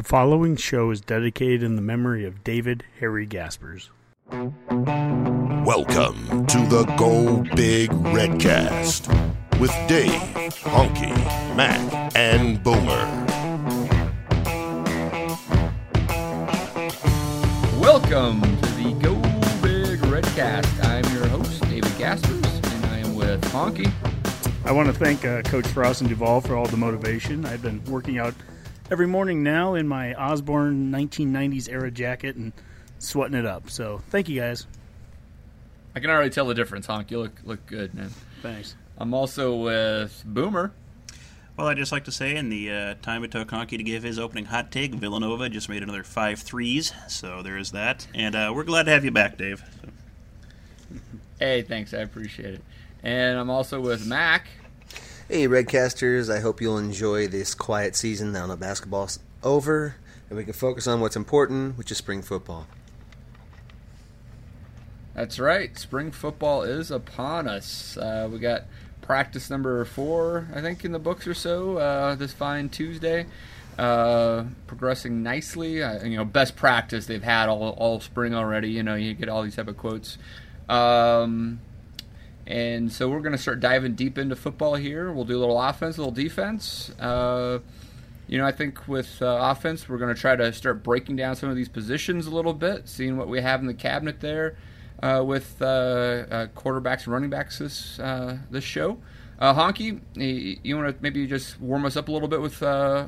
The following show is dedicated in the memory of David Harry Gaspers. Welcome to the Go Big Redcast with Dave, Honky, Mac, and Boomer. Welcome to the Go Big Redcast. I'm your host, David Gaspers, and I am with Honky. I want to thank uh, Coach Frost and Duval for all the motivation. I've been working out every morning now in my Osborne 1990s era jacket and sweating it up. So thank you guys. I can already tell the difference, Honk. You look look good, man. Thanks. I'm also with Boomer. Well, I'd just like to say, in the uh, time it took Honky to give his opening hot take, Villanova just made another five threes, so there is that. And uh, we're glad to have you back, Dave. So. Hey, thanks. I appreciate it. And I'm also with Mac. Hey, Redcasters. I hope you'll enjoy this quiet season now that basketball's over and we can focus on what's important, which is spring football. That's right. Spring football is upon us. Uh, we got practice number four, I think, in the books or so uh, this fine Tuesday. Uh, progressing nicely. Uh, you know, best practice they've had all, all spring already. You know, you get all these type of quotes. Um, and so we're going to start diving deep into football here. We'll do a little offense, a little defense. Uh, you know, I think with uh, offense, we're going to try to start breaking down some of these positions a little bit, seeing what we have in the cabinet there uh, with uh, uh, quarterbacks and running backs this uh, this show. Honky, you want to maybe just warm us up a little bit with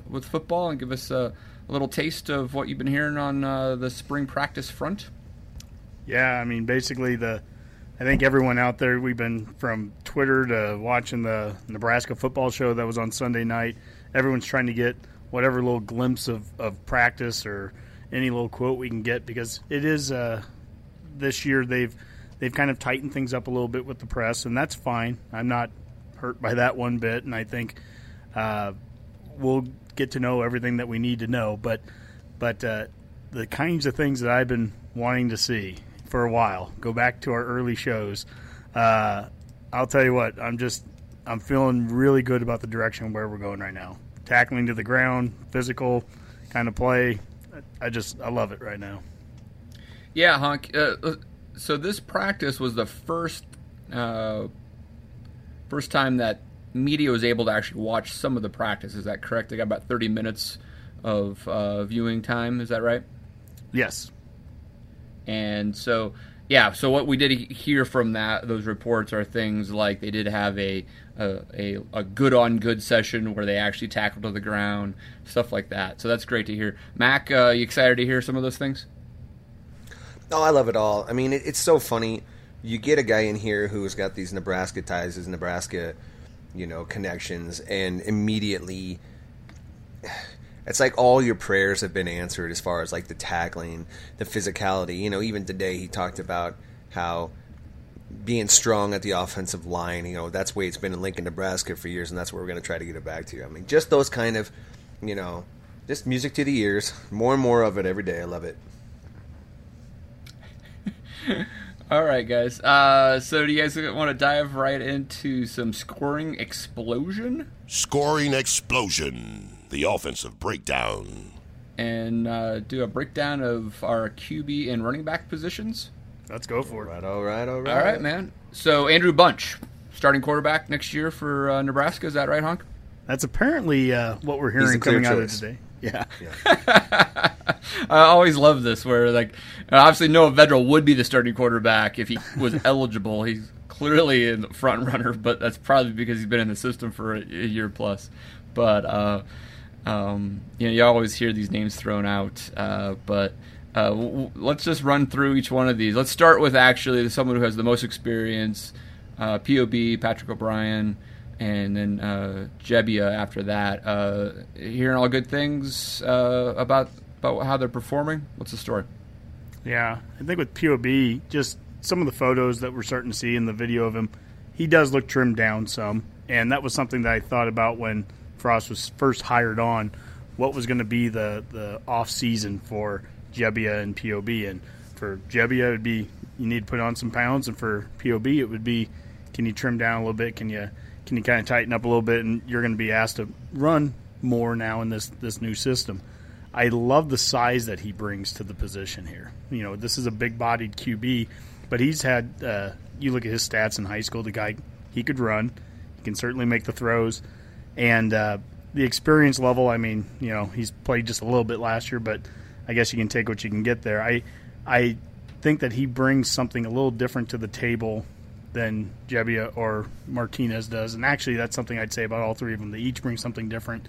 with football and give us a, a, little taste of what you've been hearing on the spring practice front? Yeah, I mean, basically the I think everyone out there, we've been from Twitter to watching the Nebraska football show that was on Sunday night. Everyone's trying to get whatever little glimpse of, of practice or any little quote we can get because it is uh, this year they've they've kind of tightened things up a little bit with the press and that's fine. I'm not hurt by that one bit, and I think uh, we'll get to know everything that we need to know. But but uh, the kinds of things that I've been wanting to see for a while. Go back to our early shows. Uh, I'll tell you what, I'm just I'm feeling really good about the direction where we're going right now. Tackling to the ground, physical kind of play. I just I love it right now. Yeah, Honk. Uh, uh, so this practice was the first uh, first time that media was able to actually watch some of the practice. Is that correct? They got about 30 minutes of uh, viewing time. Is that right? Yes. And so, yeah, so what we did hear from that those reports are things like they did have a a, a, good on good session where they actually tackled to the ground, stuff like that. So that's great to hear. Mac, uh, you excited to hear some of those things? Oh, I love it all. I mean, it, it's so funny. You get a guy in here who's got these Nebraska ties, his Nebraska, you know, connections, and immediately it's like all your prayers have been answered as far as like the tackling, the physicality. You know, even today he talked about how being strong at the offensive line, you know, that's the way it's been in Lincoln, Nebraska for years, and that's where we're going to try to get it back to. You. I mean, just those kind of, you know, just music to the ears. More and more of it every day. I love it. All right, guys. Uh, so, do you guys want to dive right into some scoring explosion? Scoring explosion the offensive breakdown. And uh, do a breakdown of our QB and running back positions. Let's go for it. All right, all right, all right. All right, man. So Andrew Bunch, starting quarterback next year for uh, Nebraska. Is that right, Honk? That's apparently uh, what we're hearing coming choice. out of today. Yeah. yeah. I always love this where, like, obviously Noah Vedral would be the starting quarterback if he was eligible. He's clearly in the front runner, but that's probably because he's been in the system for a, a year plus. But uh, um, you know, you always hear these names thrown out, uh, but uh, w- let's just run through each one of these. Let's start with actually someone who has the most experience. Uh, POB Patrick O'Brien. and then uh, Gebbia after that. Uh, hearing all good things uh, about about how they're performing. What's the story? Yeah, I think with POB, just some of the photos that we're starting to see in the video of him, he does look trimmed down some, and that was something that I thought about when Frost was first hired on. What was going to be the the off season for Gebbia and POB, and for Gebbia it would be you need to put on some pounds, and for POB it would be can you trim down a little bit? Can you can you kind of tighten up a little bit? And you're going to be asked to run more now in this this new system. I love the size that he brings to the position here. You know, this is a big bodied QB, but he's had, uh, you look at his stats in high school, the guy, he could run, he can certainly make the throws. And uh, the experience level, I mean, you know, he's played just a little bit last year, but I guess you can take what you can get there. I, I think that he brings something a little different to the table than Gebbia or Martinez does. And actually, that's something I'd say about all three of them. They each bring something different.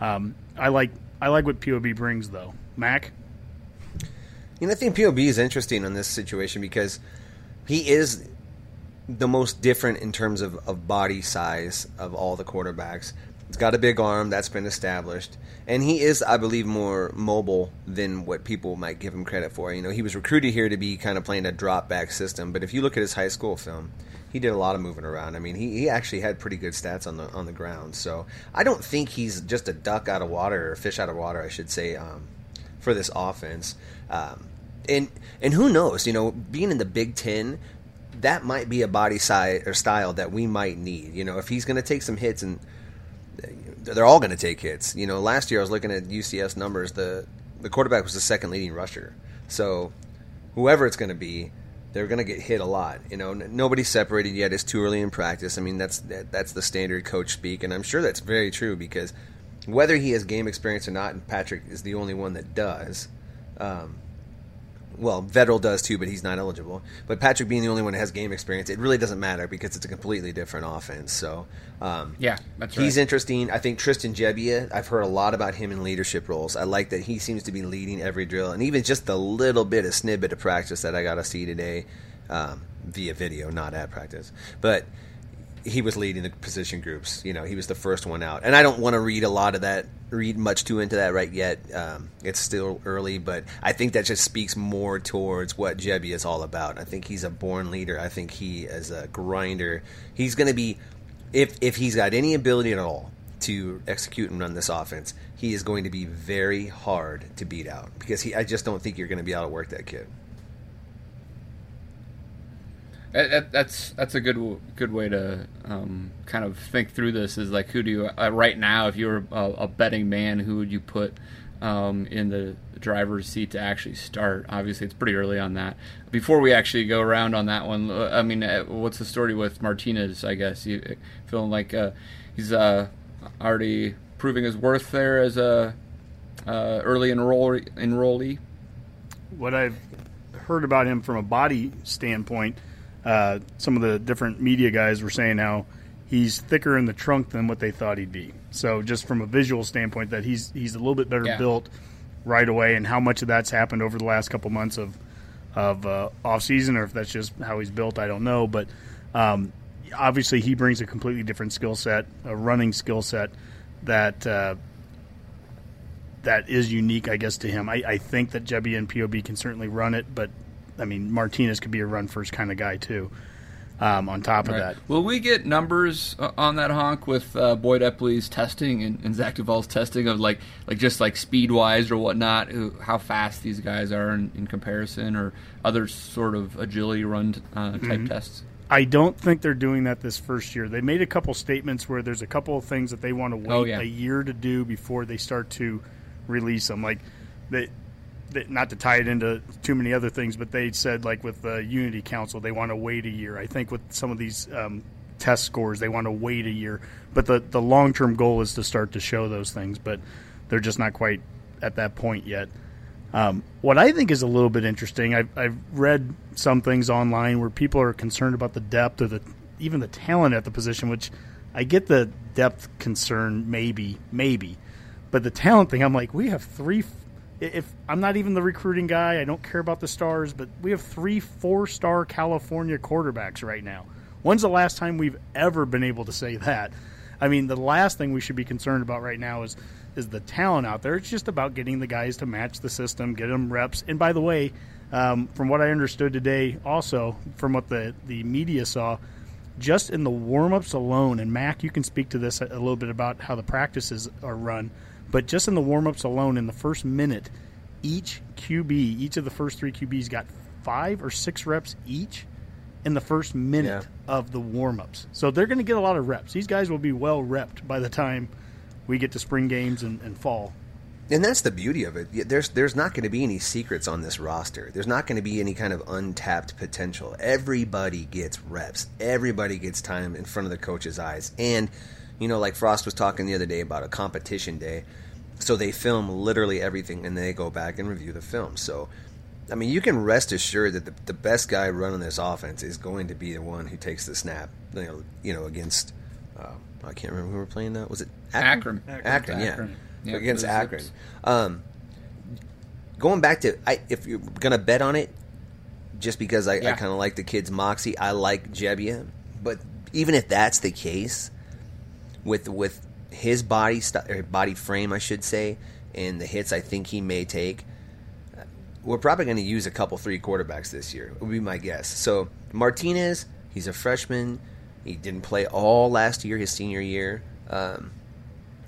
Um, I like I like what POB brings, though. Mac? You know, I think POB is interesting in this situation because he is the most different in terms of, of body size of all the quarterbacks. He's got a big arm, that's been established. And he is, I believe, more mobile than what people might give him credit for. You know, he was recruited here to be kind of playing a drop back system, but if you look at his high school film, he did a lot of moving around. I mean, he, he actually had pretty good stats on the on the ground. So I don't think he's just a duck out of water or fish out of water, I should say, um, for this offense. Um, and and who knows? You know, being in the Big Ten, that might be a body size or style that we might need. You know, if he's going to take some hits and they're all going to take hits. You know, last year I was looking at UCF's numbers. The the quarterback was the second leading rusher. So whoever it's going to be, they're going to get hit a lot. You know, nobody's separated yet. It's too early in practice. I mean, that's that, that's the standard coach speak, and I'm sure that's very true because whether he has game experience or not, and Patrick is the only one that does. Um, well, Vedral does too, but he's not eligible. But Patrick being the only one that has game experience, it really doesn't matter because it's a completely different offense. So, um, yeah, that's right. He's interesting. I think Tristan Gebbia, I've heard a lot about him in leadership roles. I like that he seems to be leading every drill, and even just the little bit of snippet of practice that I got to see today um, via video, not at practice. But he was leading the position groups. You know, he was the first one out, and I don't want to read a lot of that, read much too into that right yet. Um, it's still early, but I think that just speaks more towards what Jebby is all about. I think he's a born leader. I think he is a grinder. He's going to be, if if he's got any ability at all to execute and run this offense, he is going to be very hard to beat out because he. I just don't think you're going to be able to work that kid. That, that's that's a good good way to um, kind of think through this. Is like who do you uh, right now? If you were a, a, betting man, who would you put um, in the driver's seat to actually start? Obviously, it's pretty early on that. Before we actually go around on that one, uh, I mean, uh, what's the story with Martinez? I guess you uh, feeling like uh, he's uh, already proving his worth there as a early enroll- enrollee. What I've heard about him from a body standpoint uh, some of the different media guys were saying how he's thicker in the trunk than what they thought he'd be. So just from a visual standpoint, that he's he's a little bit better yeah. built right away, and how much of that's happened over the last couple months of of uh, off season, or if that's just how he's built, I don't know. But um, obviously, he brings a completely different skill set, a running skill set that. Uh, that is unique, I guess, to him. I, I think that Gebbia and POB can certainly run it, but I mean, Martinez could be a run first kind of guy too. Um, on top of right. that, will we get numbers on that honk with uh, Boyd Epley's testing and, and Zach Duval's testing of like like just like speed wise or whatnot, who, how fast these guys are in, in, comparison, or other sort of agility run uh, type mm-hmm. tests? I don't think they're doing that this first year. They made a couple statements where there's a couple of things that they want to wait oh, yeah. a year to do before they start to release them. Like they not to tie it into too many other things, but they said like with the Unity Council, they want to wait a year. I think with some of these um, test scores, they want to wait a year. But the the long term goal is to start to show those things, but they're just not quite at that point yet. Um, what I think is a little bit interesting, I've, I've read some things online where people are concerned about the depth or the even the talent at the position, which I get the depth concern, maybe, maybe, but the talent thing, I'm like, we have three if I'm not even the recruiting guy, I don't care about the stars, but we have three four star California quarterbacks right now. When's the last time we've ever been able to say that? I mean, the last thing we should be concerned about right now is is the talent out there. It's just about getting the guys to match the system, get them reps. And by the way, um, from what I understood today, also from what the the media saw, just in the warm ups alone, and Mac, you can speak to this a, a little bit about how the practices are run, but just in the warm ups alone, in the first minute, each QB, each of the first three QBs got five or six reps each in the first minute Yeah. of the warm ups. So they're going to get a lot of reps. These guys will be well repped by the time we get to spring games and, and fall. And that's the beauty of it. There's there's not going to be any secrets on this roster. There's not going to be any kind of untapped potential. Everybody gets reps. Everybody gets time in front of the coach's eyes. And you know, like Frost was talking the other day about a competition day. So they film literally everything and they go back and review the film. So I mean, you can rest assured that the, the best guy running this offense is going to be the one who takes the snap. You know, you know against uh, I can't remember who we're playing that. Was it Akron. Akron, Akron. yeah, Akron. Yep, against the Akron. Um, going back to, I, if you're gonna bet on it, just because I, I kind of like the kid's moxie, I like Gebbia. But even if that's the case, with with his body st- or body frame, I should say, and the hits I think he may take, we're probably going to use a couple three quarterbacks this year. Would be my guess. So Martinez, he's a freshman. He didn't play all last year, his senior year. Um,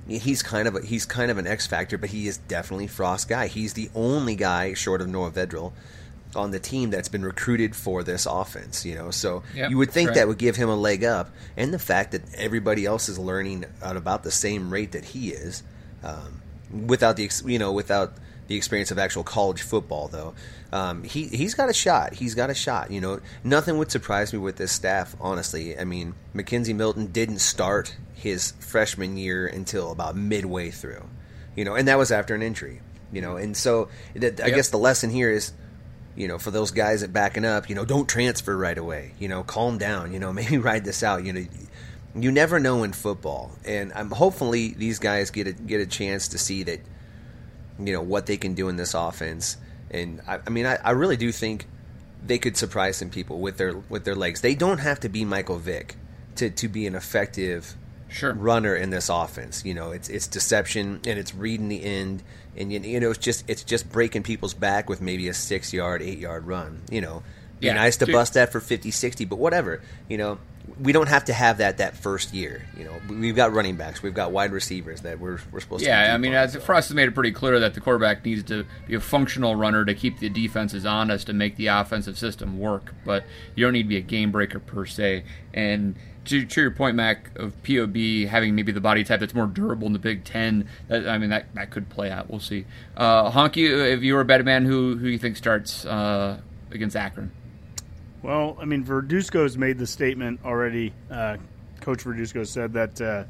he's kind of a, he's kind of an X factor, but he is definitely Frost guy. He's the only guy short of Noah Vedral on the team that's been recruited for this offense. You know, so Yep, you would think right. that would give him a leg up, and the fact that everybody else is learning at about the same rate that he is, um, without the you know without the experience of actual college football though. Um, he he's got a shot. He's got a shot. You know, nothing would surprise me with this staff. Honestly, I mean, McKenzie Milton didn't start his freshman year until about midway through. You know, and that was after an injury. You know, and so I Yep. guess the lesson here is you know, for those guys that backing up, you know, don't transfer right away. You know, calm down. You know, maybe ride this out. You know, you never know in football, and I'm hopefully these guys get a get a chance to see that, you know, what they can do in this offense. And I, I mean, I, I really do think they could surprise some people with their with their legs. They don't have to be Michael Vick to to be an effective Sure. runner in this offense. You know, it's it's deception and it's reading the end, and you, you know it's just it's just breaking people's back with maybe a six yard, eight yard run. You know, be Yeah. nice to Dude. bust that for 50, 60, but whatever. You know, we don't have to have that that first year. You know, we've got running backs, we've got wide receivers that we're we're supposed to. Yeah, I mean, on, as uh, so. Frost has made it pretty clear that the quarterback needs to be a functional runner to keep the defenses honest and make the offensive system work. But you don't need to be a game breaker per se. And to, to your point, Mac, of POB having maybe the body type that's more durable in the Big Ten, that, I mean, that, that could play out. We'll see. Uh, Honky, if you were a betting man, who who you think starts uh, against Akron? Well, I mean, Verduzco's made the statement already. Uh, Coach Verduzco said that uh,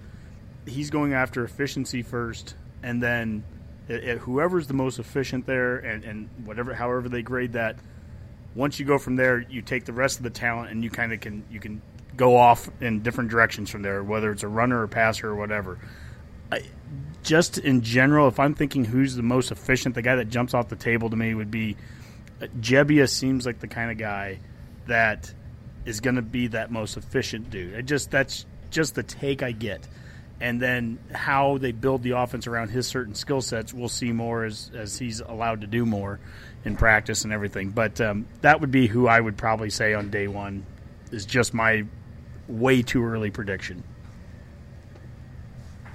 he's going after efficiency first, and then it, it- whoever's the most efficient there, and, and whatever, however they grade that. Once you go from there, you take the rest of the talent, and you kind of can you can go off in different directions from there, whether it's a runner or passer or whatever. I, just in general, if I'm thinking who's the most efficient, the guy that jumps off the table to me would be Gebbia seems like the kind of guy that is going to be that most efficient dude. I just that's just the take I get, and then how they build the offense around his certain skill sets, we'll see more as as he's allowed to do more in practice and everything. But um, that would be who I would probably say on day one is just my way too early prediction.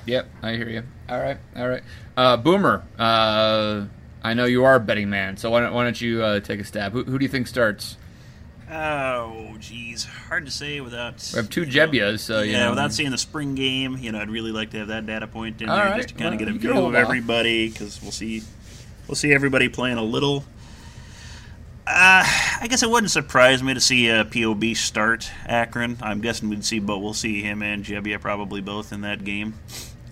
Yep, I hear you. All right, all right. Uh, Boomer, uh, I know you are a betting man, so why don't, why don't you uh, take a stab? Who, who do you think starts? Oh, geez, hard to say without. We have two you Gebbias, so you yeah, know. without seeing the spring game, you know, I'd really like to have that data point in All there right, just to kind well, of get a you view of everybody because we'll see, we'll see everybody playing a little. Uh, I guess it wouldn't surprise me to see a POB start Akron. I'm guessing we'd see, but we'll see him and Gebbia probably both in that game.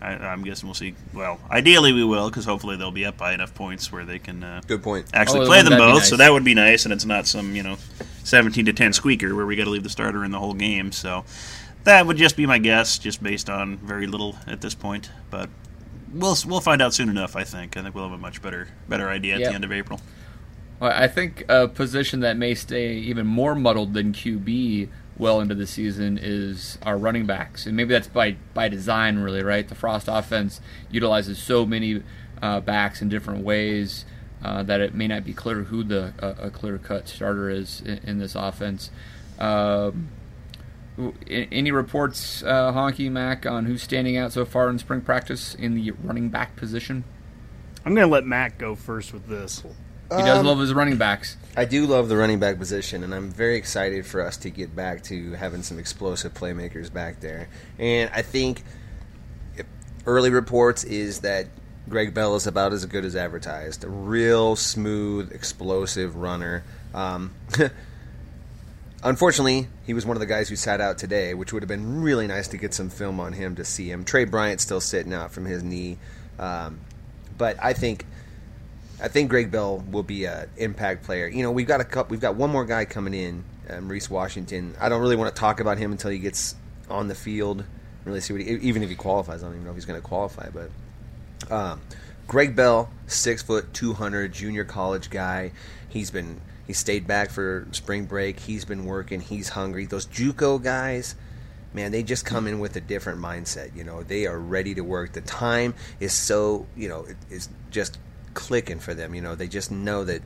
I, I'm guessing we'll see. Well, ideally we will, because hopefully they'll be up by enough points where they can uh, Good point. actually Oh, play them wouldn't that be both. nice? So that would be nice, and it's not some you know seventeen to ten squeaker where we got to leave the starter in the whole game. So that would just be my guess, just based on very little at this point. But we'll we'll find out soon enough. I think. I think we'll have a much better better idea at Yep. the end of April. Well, I think a position that may stay even more muddled than QB well into the season is our running backs, and maybe that's by by design, really, right? The Frost offense utilizes so many uh, backs in different ways uh, that it may not be clear who the uh, a clear cut starter is in, in this offense. Um, any reports, uh, Honky Mac, on who's standing out so far in spring practice in the running back position? I'm going to let Mac go first with this. He does Um, love his running backs. I do love the running back position, and I'm very excited for us to get back to having some explosive playmakers back there. And I think early reports is that Greg Bell is about as good as advertised. A real smooth, explosive runner. Um, unfortunately, he was one of the guys who sat out today, which would have been really nice to get some film on him to see him. Tre Bryant still sitting out from his knee, um, but I think I think Greg Bell will be an impact player. You know, we've got a couple, we've got one more guy coming in, um, Reese Washington. I don't really want to talk about him until he gets on the field. Really see what he, even if he qualifies. I don't even know if he's going to qualify, but um, Greg Bell, six foot, two hundred, junior college guy. He's been he stayed back for spring break. He's been working. He's hungry. Those JUCO guys, man, they just come in with a different mindset. You know, they are ready to work. The time is so you know it is just clicking for them. You know, they just know that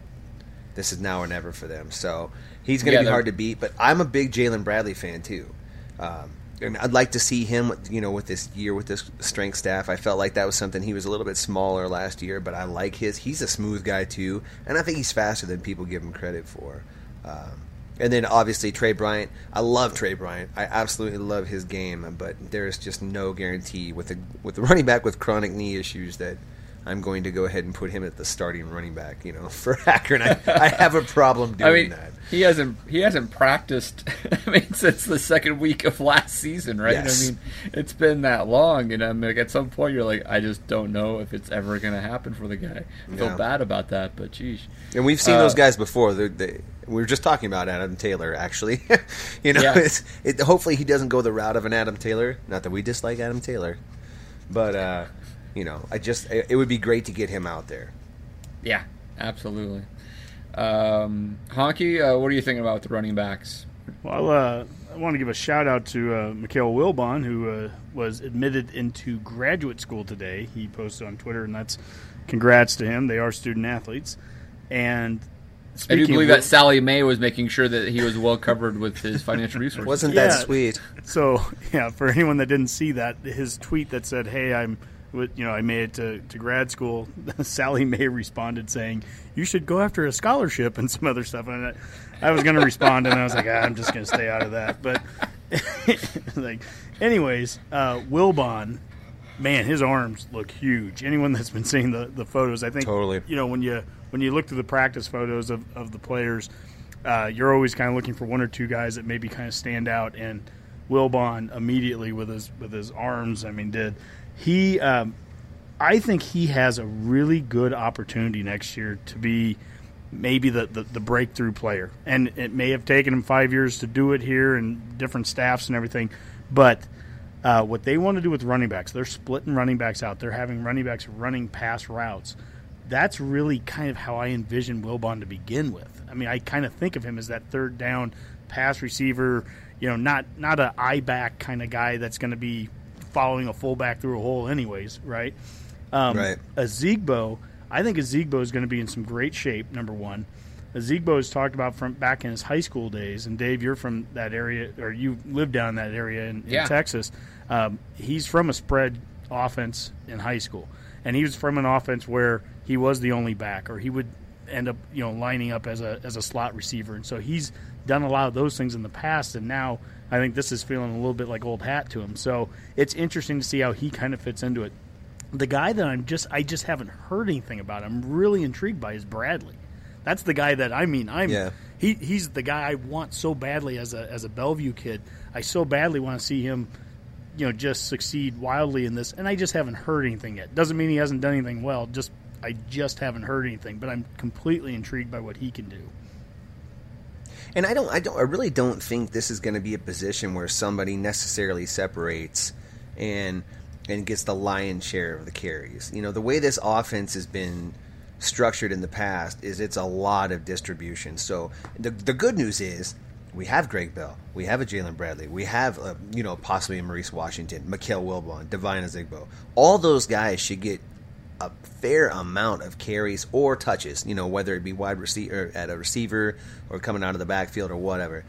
this is now or never for them. So he's going to Yeah, be hard to beat. But I'm a big Jaylin Bradley fan too. Um, and I'd like to see him, you know, with this year with this strength staff. I felt like that was something he was a little bit smaller last year, but I like his. He's a smooth guy too, and I think he's faster than people give him credit for. Um, and then obviously Tre Bryant. I love Tre Bryant. I absolutely love his game, but there is just no guarantee with a with a running back with chronic knee issues that I'm going to go ahead and put him at the starting running back. You know, for Akron, I, I have a problem doing I mean, that. he hasn't he hasn't practiced. I mean, since the second week of last season, right? Yes. I mean, it's been that long, and I'm like, at some point, you're like, I just don't know if it's ever going to happen for the guy. I feel Yeah. bad about that, but geez, And we've seen Uh, those guys before. They're, they, we were just talking about Adam Taylor, actually. you know, Yeah. it's, it, hopefully he doesn't go the route of an Adam Taylor. Not that we dislike Adam Taylor, but uh, you know, I just it, it would be great to get him out there. yeah, absolutely. Um, Honky, uh, what are you thinking about with the running backs? Well, uh, I want to give a shout out to uh, Mikale Wilbon, who uh, was admitted into graduate school today. He posted on Twitter, and that's congrats to him. They are student athletes. And I do believe of, that Sallie Mae was making sure that he was well covered with his financial resources. Wasn't Yeah. that sweet? So yeah, for anyone that didn't see that, his tweet that said, "Hey, I'm, with- you know, I made it to, to grad school." Sallie Mae responded saying, "You should go after a scholarship and some other stuff." And I, I was going to respond, and I was like, ah, "I'm just going to stay out of that." But like, anyways, uh, Wilbon, man, his arms look huge. Anyone that's been seeing the, the photos, I think, Totally. you know, when you when you look through the practice photos of, of the players, uh, you're always kind of looking for one or two guys that maybe kind of stand out. And Wilbon immediately with his with his arms, I mean, did he? Um, I think he has a really good opportunity next year to be maybe the, the, the breakthrough player. And it may have taken him five years to do it here and different staffs and everything, but uh, what they want to do with running backs, they're splitting running backs out. They're having running backs running pass routes. That's really kind of how I envision Wilbon to begin with. I mean, I kind of think of him as that third down pass receiver. You know, not not a I-back kind of guy that's going to be following a fullback through a hole, anyways, right? Um, Right. Ozigbo, I think Ozigbo is going to be in some great shape. Number one, Ozigbo is talked about from back in his high school days. And Dave, you're from that area, or you lived down in that area in, in Yeah. Texas. Um, he's from a spread offense in high school, and he was from an offense where he was the only back, or he would end up, you know, lining up as a as a slot receiver. And so he's done a lot of those things in the past, and now I think this is feeling a little bit like old hat to him. So it's interesting to see how he kind of fits into it the guy that I'm just I just haven't heard anything about. I'm really intrigued by is Bradley. That's the guy that I mean. I'm Yeah. he he's the guy I want so badly as a as a Bellevue kid. I so badly want to see him, you know, just succeed wildly in this. And I just haven't heard anything yet. Doesn't mean he hasn't done anything well. Just I just haven't heard anything. But I'm completely intrigued by what he can do. And I don't, I don't, I really don't think this is going to be a position where somebody necessarily separates and and gets the lion's share of the carries. You know, the way this offense has been structured in the past is it's a lot of distribution. So the the good news is we have Greg Bell, we have a Jaylin Bradley, we have a, you know possibly a Maurice Washington, Mikale Wilbon, Devine Zigbo. All those guys should get a fair amount of carries or touches. You know whether it be wide receiver at a receiver or coming out of the backfield or whatever.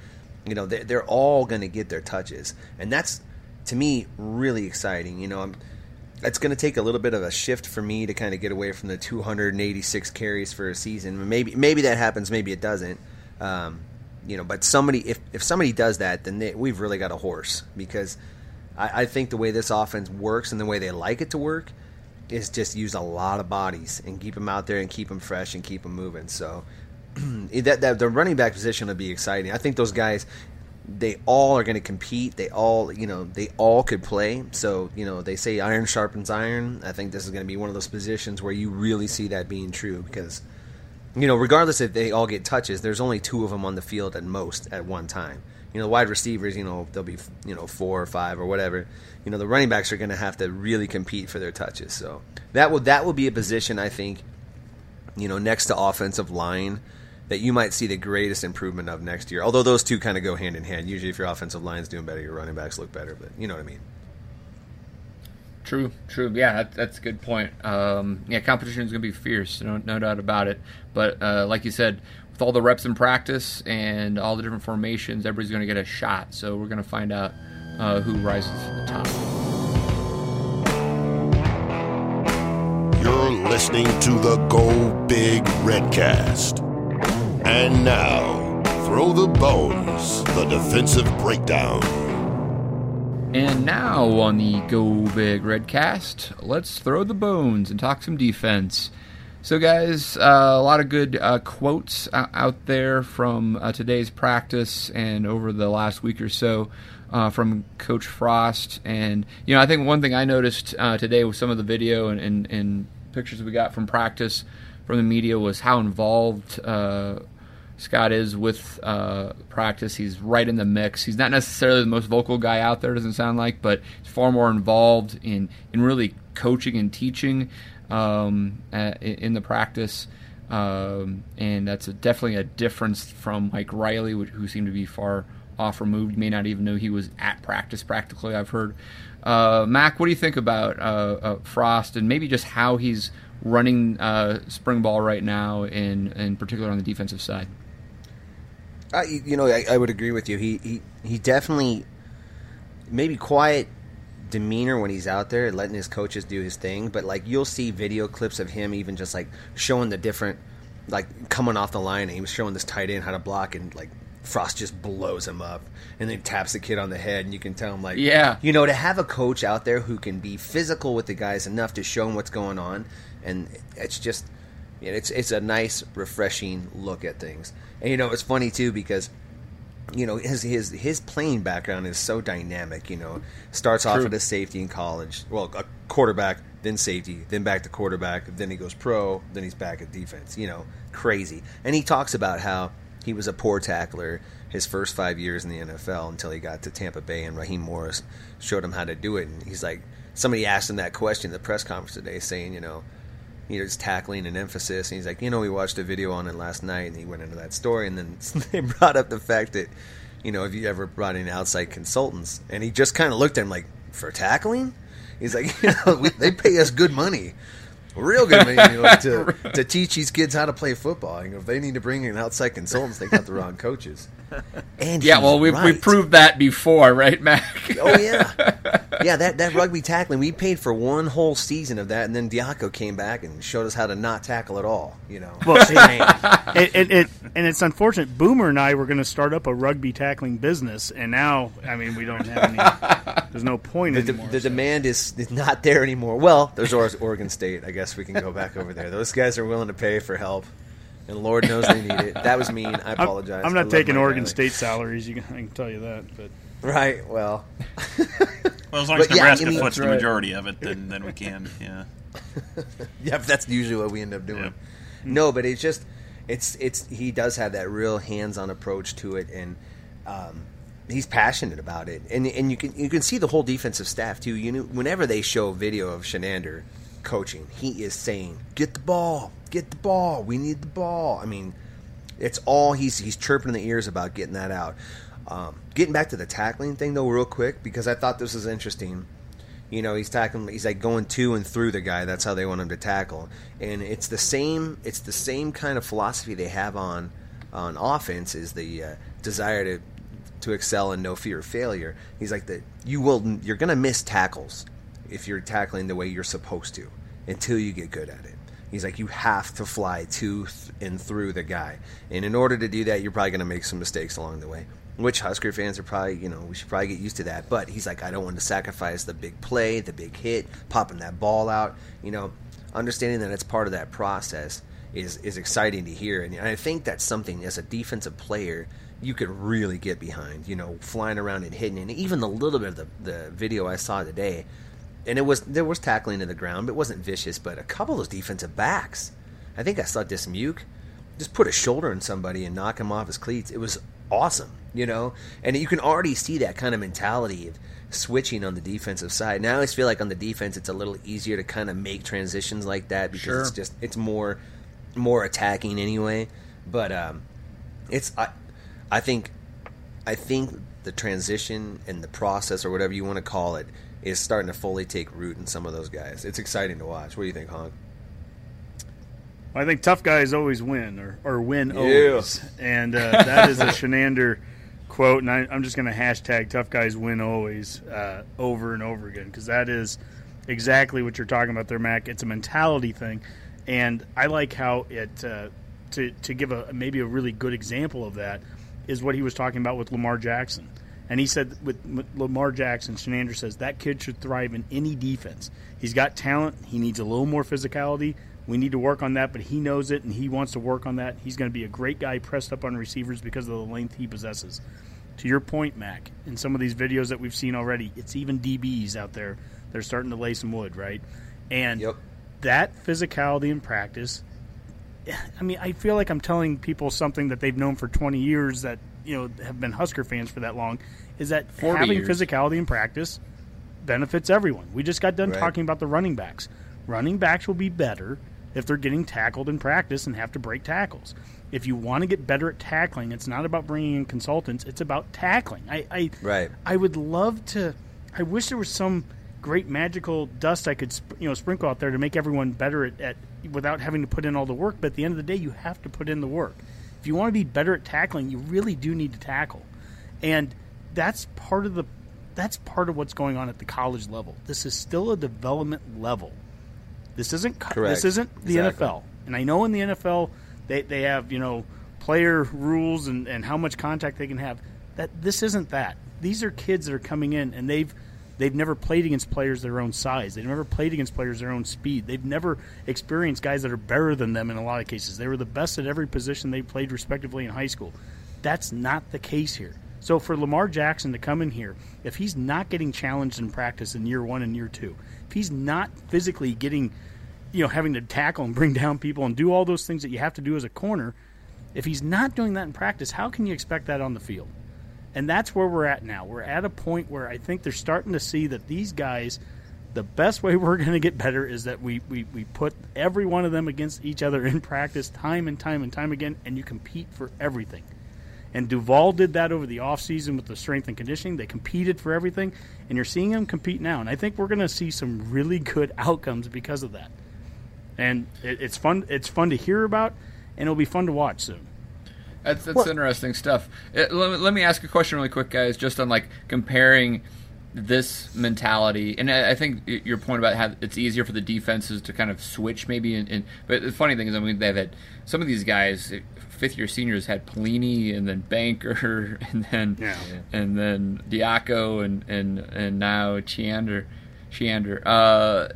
You know they're, they're all going to get their touches, and that's to me really exciting. You know I'm it's going to take a little bit of a shift for me to kind of get away from the 286 carries for a season. Maybe maybe that happens, maybe it doesn't. Um, you know, but somebody if if somebody does that, then they, we've really got a horse because I, I think the way this offense works and the way they like it to work is just use a lot of bodies and keep them out there and keep them fresh and keep them moving. So that, that the running back position will be exciting. I think those guys they all are going to compete. They all, you know, they all could play. So, you know, they say iron sharpens iron. I think this is going to be one of those positions where you really see that being true because, you know, regardless if they all get touches, there's only two of them on the field at most at one time. You know, wide receivers, you know, they'll be, you know, four or five or whatever. You know, the running backs are going to have to really compete for their touches. So that will that will be a position I think, you know, next to offensive line that you might see the greatest improvement of next year. Although those two kind of go hand in hand. Usually, if your offensive line's doing better, your running backs look better. But you know what I mean. True, true. Yeah, that, that's a good point. Um, yeah, competition is going to be fierce, no, no doubt about it. But uh, like you said, with all the reps in practice and all the different formations, everybody's going to get a shot. So we're going to find out uh, who rises to the top. You're listening to the Go Big Redcast. And now, throw the bones, the defensive breakdown. And now on the Go Big Redcast, let's throw the bones and talk some defense. So, guys, uh, a lot of good uh, quotes out there from uh, today's practice and over the last week or so uh, from Coach Frost. And, you know, I think one thing I noticed uh, today with some of the video and, and, and, pictures we got from practice from the media was how involved uh, Scott is with uh, practice. He's right in the mix. He's not necessarily the most vocal guy out there, doesn't sound like, but he's far more involved in, in really coaching and teaching um, at, in the practice. Um, and that's a, definitely a difference from Mike Riley, who seemed to be far off removed. You may not even know he was at practice practically, I've heard. Uh, Mac, what do you think about uh, uh, Frost and maybe just how he's running uh, spring ball right now, in, in particular on the defensive side? I, you know, I, I, would agree with you. He, he he definitely maybe quiet demeanor when he's out there, letting his coaches do his thing. But like you'll see video clips of him even just like showing the different, like coming off the line, and he was showing this tight end how to block, and like Frost just blows him up, and then taps the kid on the head, and you can tell him like, yeah, you know, to have a coach out there who can be physical with the guys enough to show him what's going on, and it's just it's it's a nice, refreshing look at things. And you know, it's funny too because you know his his his playing background is so dynamic. You know, starts off at a safety in college, well, a quarterback, then safety, then back to quarterback, then he goes pro, then he's back at defense. You know, crazy. And he talks about how he was a poor tackler his first five years in the NFL until he got to Tampa Bay and Raheem Morris showed him how to do it. And he's like, somebody asked him that question at the press conference today, saying, you know you know, just tackling and emphasis. And he's like, you know, we watched a video on it last night, and he went into that story, and then they brought up the fact that, you know, have you ever brought in outside consultants? And he just kind of looked at him like, for tackling? He's like, you know, we, they pay us good money real good money, you know, to, to teach these kids how to play football. You know, if they need to bring in outside consultants, they got the wrong coaches. And yeah, well, we right. we proved that before, right, Mac? oh yeah, yeah. That that rugby tackling, we paid for one whole season of that, and then Diaco came back and showed us how to not tackle at all. You know, well, it, it, it, and it's unfortunate. Boomer and I were going to start up a rugby tackling business, and now, I mean, we don't have any. There's no point the, anymore. The, so. demand is, is not there anymore. Well, there's Oregon State. I guess we can go back over there. Those guys are willing to pay for help and Lord knows they need it. That was mean. I apologize. I'm, not taking Oregon State salaries. You can, I can tell you that. But right, well. well, as long as Nebraska yeah, I mean, foots the right. majority of it, then then we can. Yeah. yeah, that's usually what we end up doing. No, but it's just it's it's he does have that real hands-on approach to it, and um, he's passionate about it, and and you can you can see the whole defensive staff too. You know, whenever they show video of Chinander coaching, he is saying, "Get the ball, get the ball. We need the ball." I mean, It's all he's he's chirping in the ears about getting that out. Um, getting back to the tackling thing though, real quick, because I thought this was interesting. You know, he's tackling. He's like going to and through the guy. That's how they want him to tackle, and it's the same. It's the same kind of philosophy they have on on offense. Is the uh, desire to to excel and no fear of failure. He's like that. You will. You're gonna miss tackles if you're tackling the way you're supposed to until you get good at it. He's like, you have to fly to and through the guy, and in order to do that, you're probably gonna make some mistakes along the way which Husker fans are probably, you know, we should probably get used to that. But he's like, I don't want to sacrifice the big play, the big hit, popping that ball out. You know, understanding that it's part of that process is is exciting to hear, and I think that's something as a defensive player you could really get behind. You know, flying around and hitting, and even the little bit of the, the video I saw today, and it was there was tackling to the ground, but it wasn't vicious. But a couple of those defensive backs, I think I saw Dismuke just put a shoulder in somebody and knock him off his cleats. It was awesome, you know? And you can already see that kind of mentality of switching on the defensive side. Now I always feel like on the defense it's a little easier to kind of make transitions like that because sure. it's just it's more more attacking anyway. But um, it's I I think I think the transition and the process or whatever you want to call it is starting to fully take root in some of those guys. It's exciting to watch. What do you think, Honk? I think tough guys always win, or, or win always. Yeah. And uh, that is a Chinander quote, and I, am just going to hashtag tough guys win always uh, over and over again because that is exactly what you're talking about there, Mac. It's a mentality thing. And I like how it, uh, to, to give a maybe a really good example of that, is what he was talking about with Lamar Jackson. And he said with Lamar Jackson, Chinander says that kid should thrive in any defense. He's got talent. He needs a little more physicality. We need to work on that, but he knows it and he wants to work on that. He's going to be a great guy pressed up on receivers because of the length he possesses. To your point, Mac, in some of these videos that we've seen already, it's even DBs out there. They're starting to lay some wood, right? And yep. that physicality in practice, I mean, I feel like I'm telling people something that they've known for 20 years that, you know, have been Husker fans for that long, is that having years. physicality in practice benefits everyone. We just got done right. talking about the running backs. Running backs will be better if they're getting tackled in practice and have to break tackles. If you want to get better at tackling, it's not about bringing in consultants. It's about tackling. I, I right. I would love to. I wish there was some great magical dust I could you know sprinkle out there to make everyone better at, at without having to put in all the work. But at the end of the day, you have to put in the work. If you want to be better at tackling, you really do need to tackle, and that's part of the that's part of what's going on at the college level. This is still a development level this isn't Correct. this isn't the exactly. NFL. And I know in the NFL they, they have, you know, player rules and, and how much contact they can have. That this isn't that. These are kids that are coming in and they've they've never played against players their own size. They've never played against players their own speed. They've never experienced guys that are better than them in a lot of cases. They were the best at every position they played respectively in high school. That's not the case here. So for Lamar Jackson to come in here, if he's not getting challenged in practice in year one and year two, he's not physically getting, you know, having to tackle and bring down people and do all those things that you have to do as a corner, if he's not doing that in practice, how can you expect that on the field? And that's where we're at now. We're at a point where I think they're starting to see that these guys, the best way we're going to get better is that we, we, we put every one of them against each other in practice time and time and time again, and you compete for everything. And Duval did that over the offseason with the strength and conditioning. They competed for everything, and you're seeing them compete now. And I think we're going to see some really good outcomes because of that. And it, it's fun. It's fun to hear about, and it'll be fun to watch soon. That's, that's well, interesting stuff. It, let, let, me ask a question really quick, guys, just on like comparing this mentality, and I, I think your point about how it's easier for the defenses to kind of switch, maybe. And, in, but the funny thing is, I mean, they've had some of these guys fifth year seniors had Pelini and then Banker and then yeah. and then Diaco and and and now Chinander, Chinander. Uh,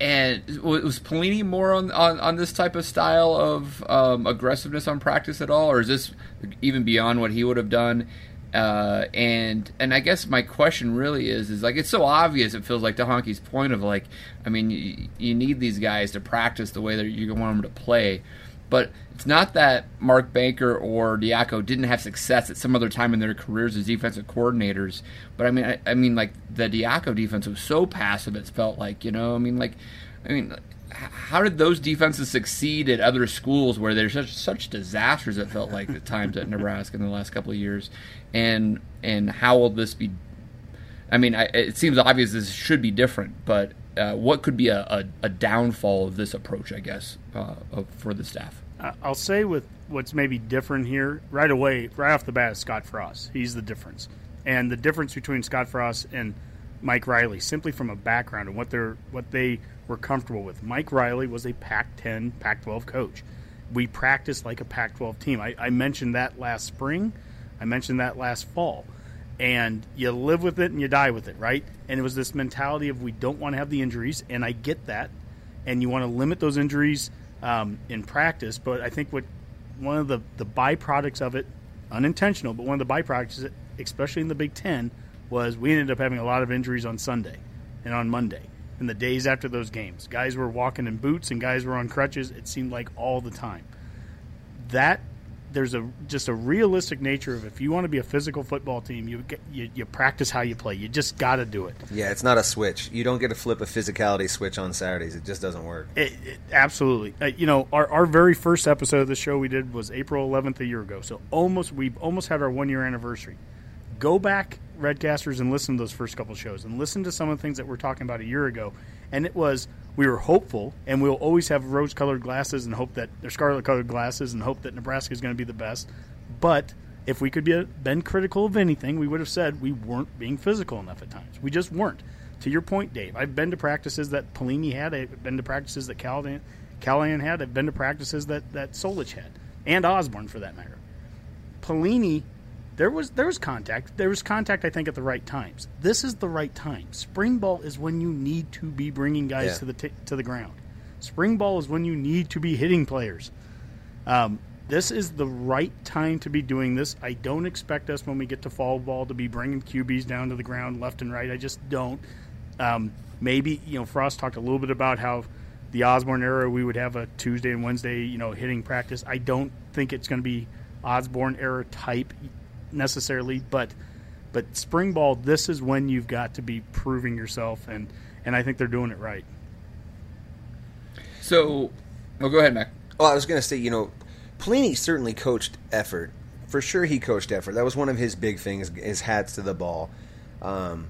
and was Pelini more on, on, on this type of style of um, aggressiveness on practice at all, or is this even beyond what he would have done? Uh, and and I guess my question really is is like it's so obvious. It feels like to Honky's point of like, I mean, you, you need these guys to practice the way that you want them to play. But it's not that Mark Banker or Diaco didn't have success at some other time in their careers as defensive coordinators. But I mean, I, I mean, like the Diaco defense was so passive. It felt like you know, I mean, like, I mean, how did those defenses succeed at other schools where there's such such disasters? It felt like at times at Nebraska in the last couple of years, and and how will this be? I mean, I, it seems obvious this should be different, but uh, what could be a, a, a, downfall of this approach? I guess uh, of, for the staff. I'll say with what's maybe different here right away, right off the bat, Scott Frost. He's the difference, and the difference between Scott Frost and Mike Riley, simply from a background and what they're what they were comfortable with. Mike Riley was a Pac-10, Pac-12 coach. We practiced like a Pac-12 team. I, I mentioned that last spring. I mentioned that last fall. And you live with it and you die with it, right? And it was this mentality of we don't want to have the injuries, and I get that. And you want to limit those injuries um, in practice. But I think what one of the, the byproducts of it, unintentional, but one of the byproducts, especially in the Big Ten, was we ended up having a lot of injuries on Sunday and on Monday and the days after those games. Guys were walking in boots and guys were on crutches. It seemed like all the time. That there's a just a realistic nature of if you want to be a physical football team, you get, you, you practice how you play. You just got to do it. Yeah, it's not a switch. You don't get to flip a physicality switch on Saturdays. It just doesn't work. It, it, absolutely. Uh, you know, our, our very first episode of the show we did was April 11th a year ago. So almost we almost had our one year anniversary. Go back, Redcasters, and listen to those first couple shows and listen to some of the things that we're talking about a year ago. And it was we were hopeful, and we'll always have rose-colored glasses and hope that they're scarlet-colored glasses and hope that Nebraska is going to be the best. But if we could be been critical of anything, we would have said we weren't being physical enough at times. We just weren't. To your point, Dave, I've been to practices that Pelini had. I've been to practices that Callahan, Callahan had. I've been to practices that that Solich had, and Osborne for that matter. Pelini there was there was contact. There was contact, I think, at the right times. This is the right time. Spring ball is when you need to be bringing guys yeah. to the t- to the ground. Spring ball is when you need to be hitting players. Um, this is the right time to be doing this. I don't expect us when we get to fall ball to be bringing QBs down to the ground left and right. I just don't. Um, maybe you know Frost talked a little bit about how the Osborne era we would have a Tuesday and Wednesday you know hitting practice. I don't think it's going to be Osborne era type necessarily, but but spring ball, this is when you've got to be proving yourself, and and I think they're doing it right. So, well, go ahead, Mac. Well, I was going to say, you know, Pelini certainly coached effort. For sure, he coached effort. That was one of his big things: his hats to the ball. Um,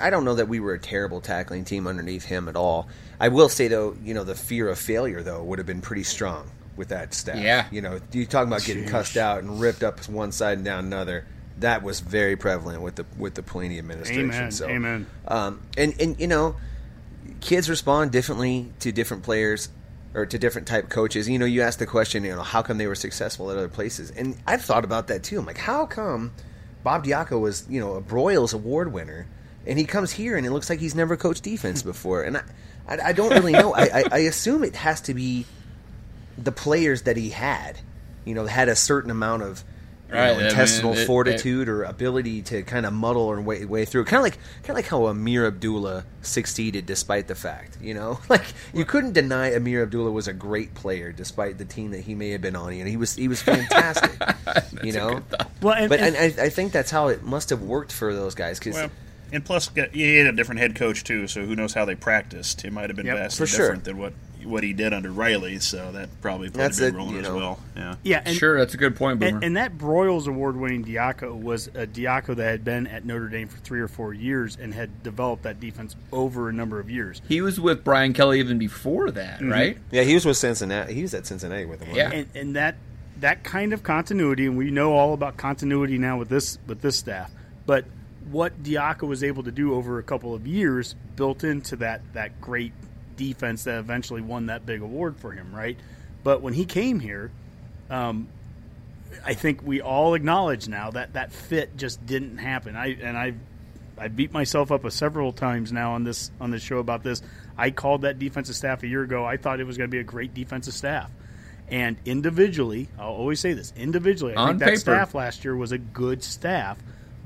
I don't know that we were a terrible tackling team underneath him at all. I will say though, you know, the fear of failure though would have been pretty strong with that staff. Yeah. You know, you talk about getting Jeez. cussed out and ripped up one side and down another. That was very prevalent with the with the Pelini administration. Amen. So, Amen. Um, and and you know, kids respond differently to different players or to different type coaches. You know, you ask the question, you know, how come they were successful at other places? And I've thought about that too. I'm like, how come Bob Diaco was, you know, a Broyles Award winner, and he comes here and it looks like he's never coached defense before? And I, I, I don't really know. I, I, I assume it has to be the players that he had, you know, had a certain amount of right, know, intestinal mean, it, fortitude it, or ability to kind of muddle or way, way through. Kind of like kind of like how Ameer Abdullah succeeded despite the fact, you know, like you couldn't deny Ameer Abdullah was a great player despite the team that he may have been on. You know, he was he was fantastic. you know, well, and, but and, and I, I, think that's how it must have worked for those guys because. Well, and plus, he had a different head coach too, so who knows how they practiced? It might have been yep, vastly different sure. than what what he did under Riley, so that probably played That's a big role in it as well. Yeah, yeah, and, sure, that's a good point, point, and, and, that Broyles Award-winning Diaco was a Diaco that had been at Notre Dame for three or four years and had developed that defense over a number of years. He was with Brian Kelly even before that, mm-hmm. right? Yeah, he was with Cincinnati. He was at Cincinnati with him. Yeah, and, and that that kind of continuity, and we know all about continuity now with this with this staff, but what Diaco was able to do over a couple of years built into that that great defense that eventually won that big award for him, right? But when he came here, um, I think we all acknowledge now that that fit just didn't happen. I and I I beat myself up a several times now on this on this show about this. I called that defensive staff a year ago. I thought it was going to be a great defensive staff. And individually, I'll always say this, individually, I on think that paper. staff last year was a good staff,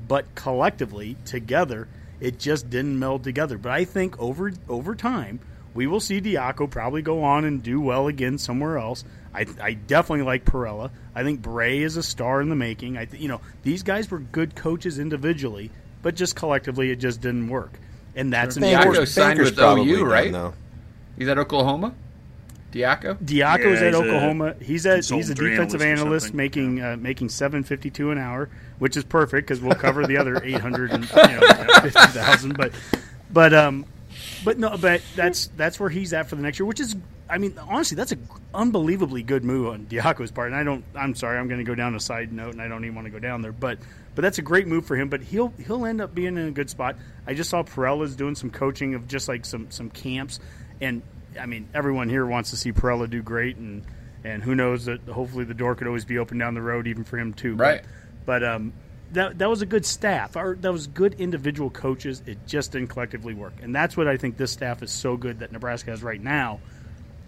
but collectively, together, it just didn't meld together. But I think over over time, we will see Diaco probably go on and do well again somewhere else. I, I definitely like Parrella. I think Bray is a star in the making. I th- you know these guys were good coaches individually, but just collectively it just didn't work, and that's sure. Diaco signed with OU, right? No. He's at Oklahoma. Diaco. Diaco's Yeah, at he's a Oklahoma. He's at he's a defensive analyst or analyst something. making uh, making seven fifty two an hour, which is perfect because we'll cover the other eight hundred and you know, fifty thousand. But but um but no, but that's that's where he's at for the next year, which is I mean honestly that's an unbelievably good move on Diaco's part. And I don't I'm sorry I'm going to go down a side note and I don't even want to go down there, but but that's a great move for him. But he'll he'll end up being in a good spot. I just saw Parrella's doing some coaching of just like some some camps, and I mean everyone here wants to see Parrella do great, and and who knows that hopefully the door could always be open down the road even for him too. Right. But, but um, that that was a good staff. Or that was good individual coaches. It just didn't collectively work, and that's what I think this staff is so good that Nebraska has right now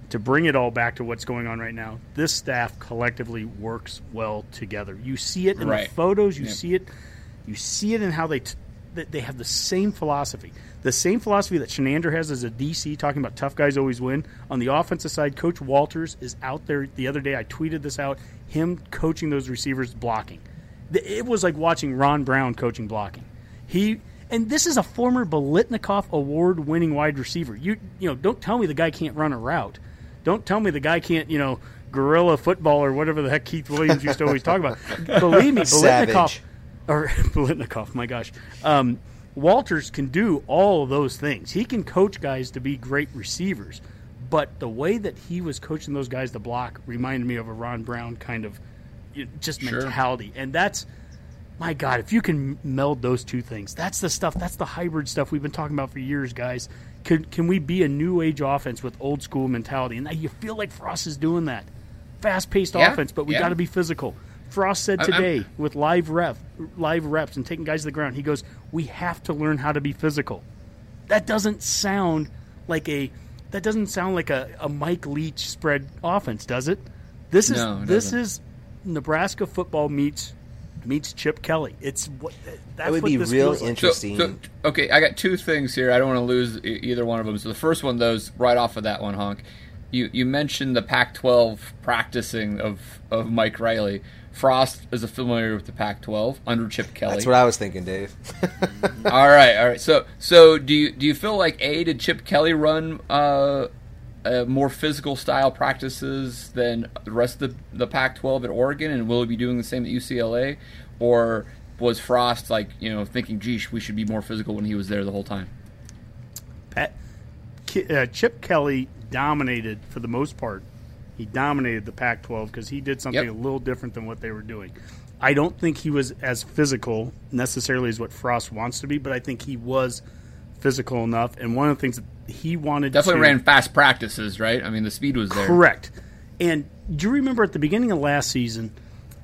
to bring it all back to what's going on right now, this staff collectively works well together. You see it in Right. the photos. You Yep. see it. You see it in how they t- they have the same philosophy, the same philosophy that Chinander has as a DC, talking about tough guys always win. On the offensive side, Coach Walters is out there. The other day, I tweeted this out. Him coaching those receivers blocking. It was like watching Ron Brown coaching blocking. He and this is a former Biletnikoff award-winning wide receiver. You you know, don't tell me the guy can't run a route. Don't tell me the guy can't, you know, gorilla football or whatever the heck Keith Williams used to always talk about. Believe me, Biletnikoff Savage. or Biletnikoff, my gosh. Um, Walters can do all of those things. He can coach guys to be great receivers, but the way that he was coaching those guys to block reminded me of a Ron Brown kind of just Sure. mentality, and that's my God. If you can meld those two things, that's the stuff. That's the hybrid stuff we've been talking about for years, guys. Can can we be a new age offense with old school mentality? And you feel like Frost is doing that, fast paced Yeah, offense, but we yeah. got to be physical. Frost said I'm- I'm- today with live rep, live reps, and taking guys to the ground. He goes, "We have to learn how to be physical." That doesn't sound like a that doesn't sound like a, a Mike Leach spread offense, does it? This is No, it this doesn't. is Nebraska football meets meets Chip Kelly. It's what that's It would what be this real feels like. So, interesting. so, okay, I got two things here. I don't want to lose either one of them. So the first one, those right off of that one, honk. You you mentioned the Pac-12 practicing of of Mike Riley. Frost is a familiar with the Pac-12 under Chip Kelly. That's what I was thinking, Dave. all right, all right. So so do you do you feel like a did Chip Kelly run uh, uh, more physical style practices than the rest of the, the Pac-12 at Oregon, and will he be doing the same at UCLA, or was Frost like you know thinking, "Geesh, we should be more physical" when he was there the whole time? Pat, uh, Chip Kelly dominated for the most part. He dominated the Pac-12 because he did something Yep. a little different than what they were doing. I don't think he was as physical necessarily as what Frost wants to be, but I think he was physical enough. And one of the things that he wanted Definitely to ran fast practices, right? I mean, the speed was there. Correct. And do you remember at the beginning of last season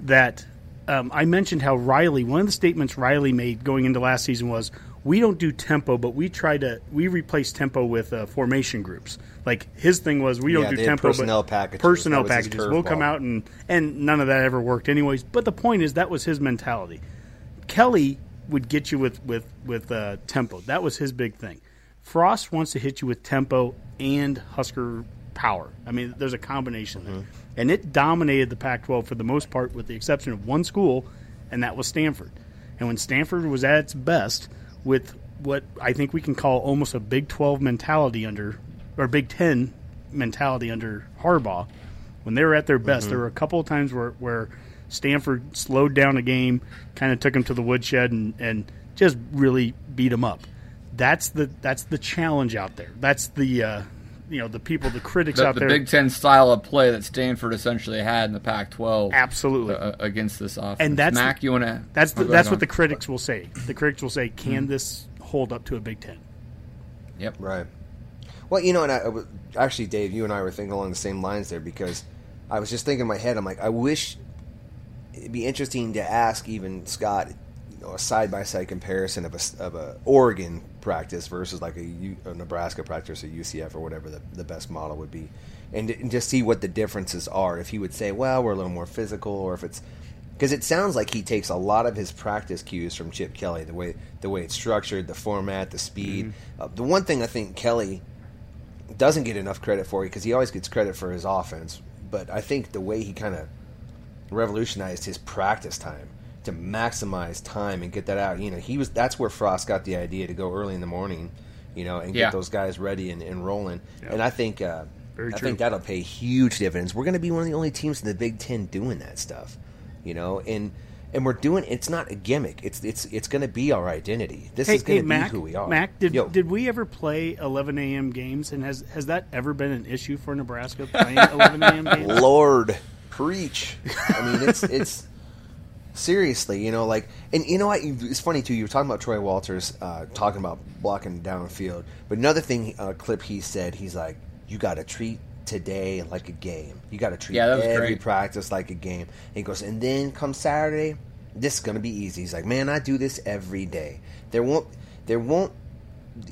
that um, I mentioned how Riley, one of the statements Riley made going into last season was, "We don't do tempo, but we try to we replace tempo with uh, formation groups." Like his thing was, "We don't Yeah, do tempo, personnel but packages. personnel That was his packages. We'll come out and and none of that ever worked, anyways. But the point is, that was his mentality. Kelly would get you with with with uh, tempo. That was his big thing. Frost wants to hit you with tempo and Husker power. I mean, there's a combination there, and it dominated the Pac-12 for the most part, with the exception of one school, and that was Stanford. And when Stanford was at its best, with what I think we can call almost a Big 12 mentality under, or Big 10 mentality under Harbaugh, when they were at their best, there were a couple of times where, where Stanford slowed down the game, kind of took them to the woodshed, and, and just really beat them up. That's the that's the challenge out there. That's the uh, you know the people, the critics The, out the there. Big Ten style of play that Stanford essentially had in the Pac-12 Absolutely. uh, against this offense. And that's Mac, the- you want to? That's the, that's what the critics will say. The critics will say, "Can this hold up to a Big Ten? Yep. Right. Well, you know, and I, I actually, Dave, you and I were thinking along the same lines there because I was just thinking in my head. I'm like, I wish it'd be interesting to ask even Scott, you know, a side by side comparison of a of a Oregon practice versus like a, U, a Nebraska practice or UCF or whatever the, the best model would be, and, and just see what the differences are. If he would say, well, we're a little more physical, or if it's because it sounds like he takes a lot of his practice cues from Chip Kelly, the way the way it's structured, the format, the speed. Uh, the one thing I think Kelly doesn't get enough credit for because he always gets credit for his offense, but I think the way he kind of revolutionized his practice time to maximize time and get that out. You know, he was that's where Frost got the idea to go early in the morning you know, and Yeah. get those guys ready and, and rolling. And I think uh, Very I true. think that'll pay huge dividends. We're going to be one of the only teams in the Big Ten doing that stuff, you know, and and we're doing. It's not a gimmick. It's it's it's going to be our identity. This Hey, is going hey to Mac, be who we are. Mac, did Yo. did we ever play 11 a.m. games? And has has that ever been an issue for Nebraska playing 11 a.m. games? Lord, preach. I mean, it's it's seriously, you know, like, and you know what? It's funny too. You were talking about Troy Walters uh, talking about blocking downfield, but another thing, uh, clip he said, he's like, "You got to treat." Today like a game, you got to treat Yeah, every great. practice like a game. And he goes, and then come Saturday, this is gonna be easy. He's like, man, I do this every day. There won't, there won't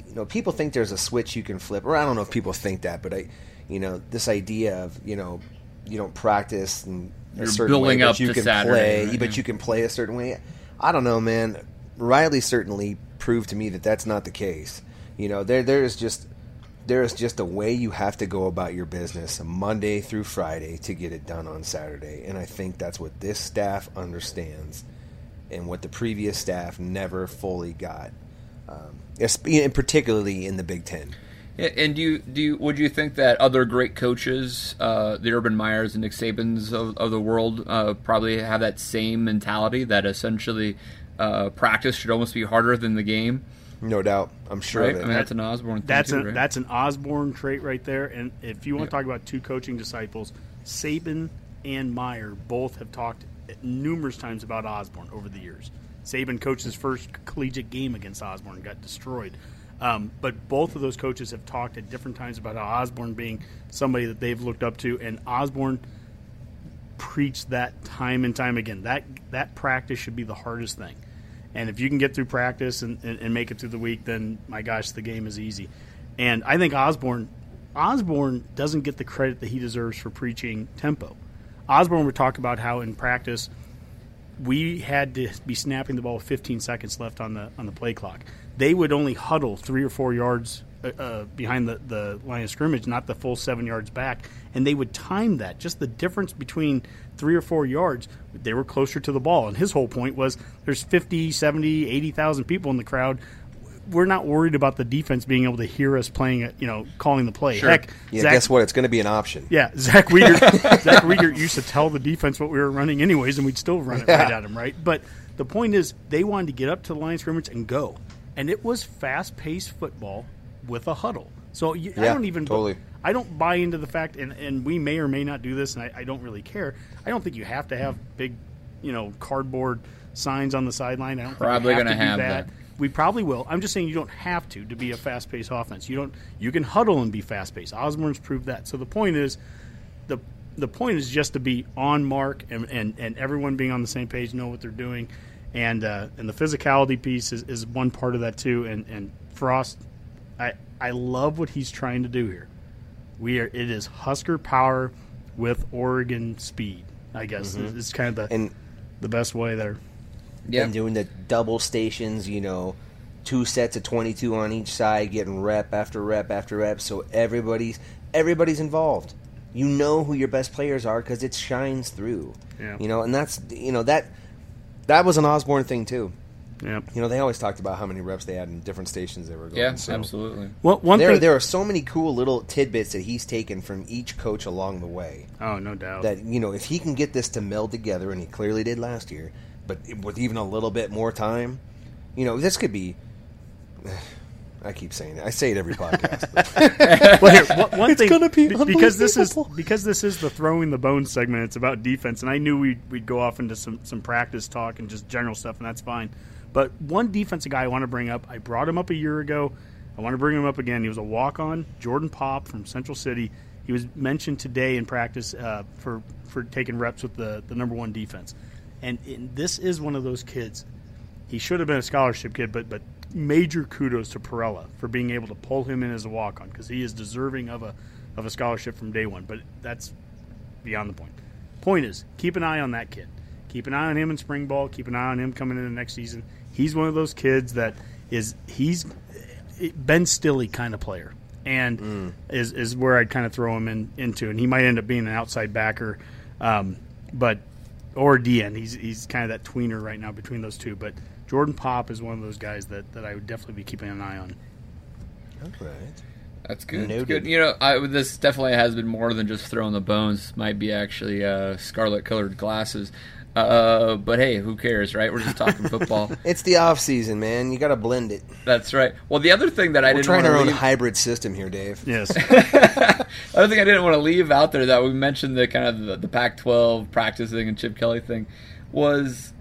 you know, people think there's a switch you can flip, or I don't know if people think that, but I, you know, this idea of you know, you don't practice and a You're certain building way, but up you to can Saturday, play, right? but you can play a certain way. I don't know, man. Riley certainly proved to me that that's not the case. You know, there there is just there is just a way you have to go about your business Monday through Friday to get it done on Saturday, and I think that's what this staff understands, and what the previous staff never fully got, um, and particularly in the Big Ten. Yeah, and do you do you, would you think that other great coaches, uh, the Urban Meyers and Nick Sabans of, of the world, uh, probably have that same mentality that essentially uh, practice should almost be harder than the game, No doubt, I'm sure right? of it. I mean, that's an Osborne thing That's too, a, right? that's an Osborne trait right there. And if you want to talk about two coaching disciples, Saban and Meyer both have talked numerous times about Osborne over the years. Saban coached his first collegiate game against Osborne and got destroyed. Um, but both of those coaches have talked at different times about how Osborne being somebody that they've looked up to, and Osborne preached that time and time again. That that practice should be the hardest thing. And if you can get through practice and, and, and make it through the week, then my gosh, the game is easy. And I think Osborne Osborne doesn't get the credit that he deserves for preaching tempo. Osborne would talk about how in practice we had to be snapping the ball with 15 seconds left on the on the play clock. They would only huddle three or four yards uh, uh, behind the, the line of scrimmage, not the full seven yards back, and they would time that. Just the difference between three or four yards, they were closer to the ball. And his whole point was there's 50, 70, 80,000 people in the crowd. We're not worried about the defense being able to hear us playing, it, you know, calling the play. Sure. Heck, Yeah, Zach- guess what? It's going to be an option. yeah, Zach Weeder. Zach Weeder used to tell the defense what we were running anyways, and we'd still run it right at him, right? But the point is, they wanted to get up to the line of scrimmage and go, and it was fast-paced football with a huddle. So you, I don't even totally. I don't buy into the fact, and, and we may or may not do this, and I, I don't really care. I don't think you have to have big, you know, cardboard signs on the sideline. I don't Probably think gonna have to have that. that. We probably will. I'm just saying you don't have to to be a fast-paced offense. You don't. You can huddle and be fast-paced. Osborne's proved that. So the point is, the the point is just to be on mark and, and, and everyone being on the same page, know what they're doing, and uh, and the physicality piece is, is one part of that too. And and Frost, I I love what he's trying to do here. We are it is Husker power with Oregon speed. I guess Mm-hmm. it's kind of the And the best way there. yeah. and doing the double stations, you know, two sets of 22 on each side, getting rep after rep after rep, so everybody's everybody's involved. You know who your best players are because it shines through. Yeah. You know, and that's you know that that was an Osborne thing too. Yeah. You know, they always talked about how many reps they had in different stations they were going. yeah, so absolutely. Well, one There, thing. there are so many cool little tidbits that he's taken from each coach along the way. oh, no doubt. that you know if he can get this to meld together and he clearly did last year but with even a little bit more time you know this could be i keep saying it i say it every podcast well, here, one, one thing gonna be be- because this is because this is the throwing the bones segment. It's about defense, and I knew we'd, we'd go off into some some practice talk and just general stuff, and that's fine. But one defensive guy I want to bring up, I brought him up a year ago. I want to bring him up again. He was a walk on, Jordan Pop from Central City. He was mentioned today in practice uh, for for taking reps with the the number one defense, and, and this is one of those kids he should have been a scholarship kid, but but major kudos to Parrella for being able to pull him in as a walk on because he is deserving of a of a scholarship from day one. But that's beyond the point. Point is, keep an eye on that kid. Keep an eye on him in spring ball. Keep an eye on him coming in the next season. He's one of those kids that is he's Ben Stille kind of player, and is is where I'd kind of throw him in into, and he might end up being an outside backer, um, but or DN. He's he's kind of that tweener right now between those two. But Jordan Pop is one of those guys that, that I would definitely be keeping an eye on. All right. That's good. That's good. You know, I, this definitely has been more than just throwing the bones. This might be actually uh, scarlet-colored glasses. Uh, but hey, who cares, right? We're just talking football. It's the off season, man. You got to blend it. That's right. Well, the other thing that I We're didn't trying our own leave, hybrid system here, Dave. Yes. other thing I didn't want to leave out there that we mentioned the kind of the, the Pac-12 practicing and Chip Kelly thing was,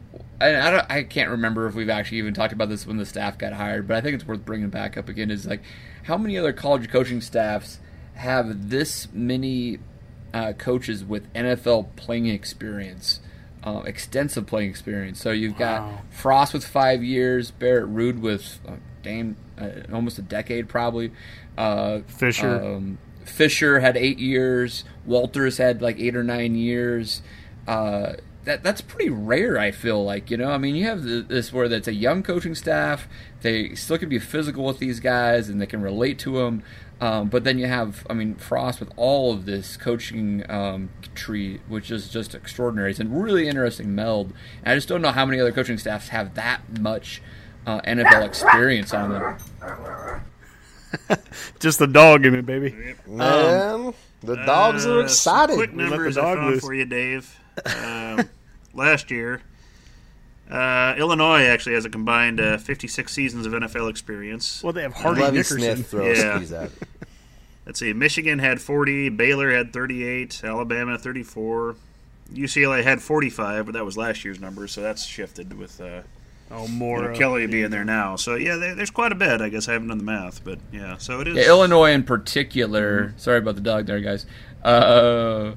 and I don't, I can't remember if we've actually even talked about this when the staff got hired, but I think it's worth bringing back up again. Is like how many other college coaching staffs have this many uh, coaches with NFL playing experience? Uh, extensive playing experience. So you've got Frost with five years, Barrett Ruud with uh, damn uh, almost a decade probably. Uh, Fisher. um, Fisher had eight years. Walters had like eight or nine years. That that's pretty rare. I feel like you know. I mean, you have this where that's a young coaching staff. They still can be physical with these guys, and they can relate to them. Um, but then you have, I mean, Frost with all of this coaching um, tree, which is just extraordinary. It's a really interesting meld. And I just don't know how many other coaching staffs have that much uh, NFL experience on them. Just the dog in it, baby. Man, the dogs are Uh, some excited. Quick let the numbers I dog found loose. for you, Dave. Um, last year, uh, Illinois actually has a combined uh, 56 seasons of NFL experience. Well, they have Hardy Lovie Nickerson. Smith throws Yeah. at. Let's see. Michigan had 40. Baylor had 38. Alabama 34. UCLA had 45, but that was last year's number, so that's shifted with uh, Oh, you more. know, Kelly being there now. So yeah, there, there's quite a bit. I guess I haven't done the math, but yeah. So it is. Yeah, Illinois in particular. Sorry about the dog there, guys. Uh,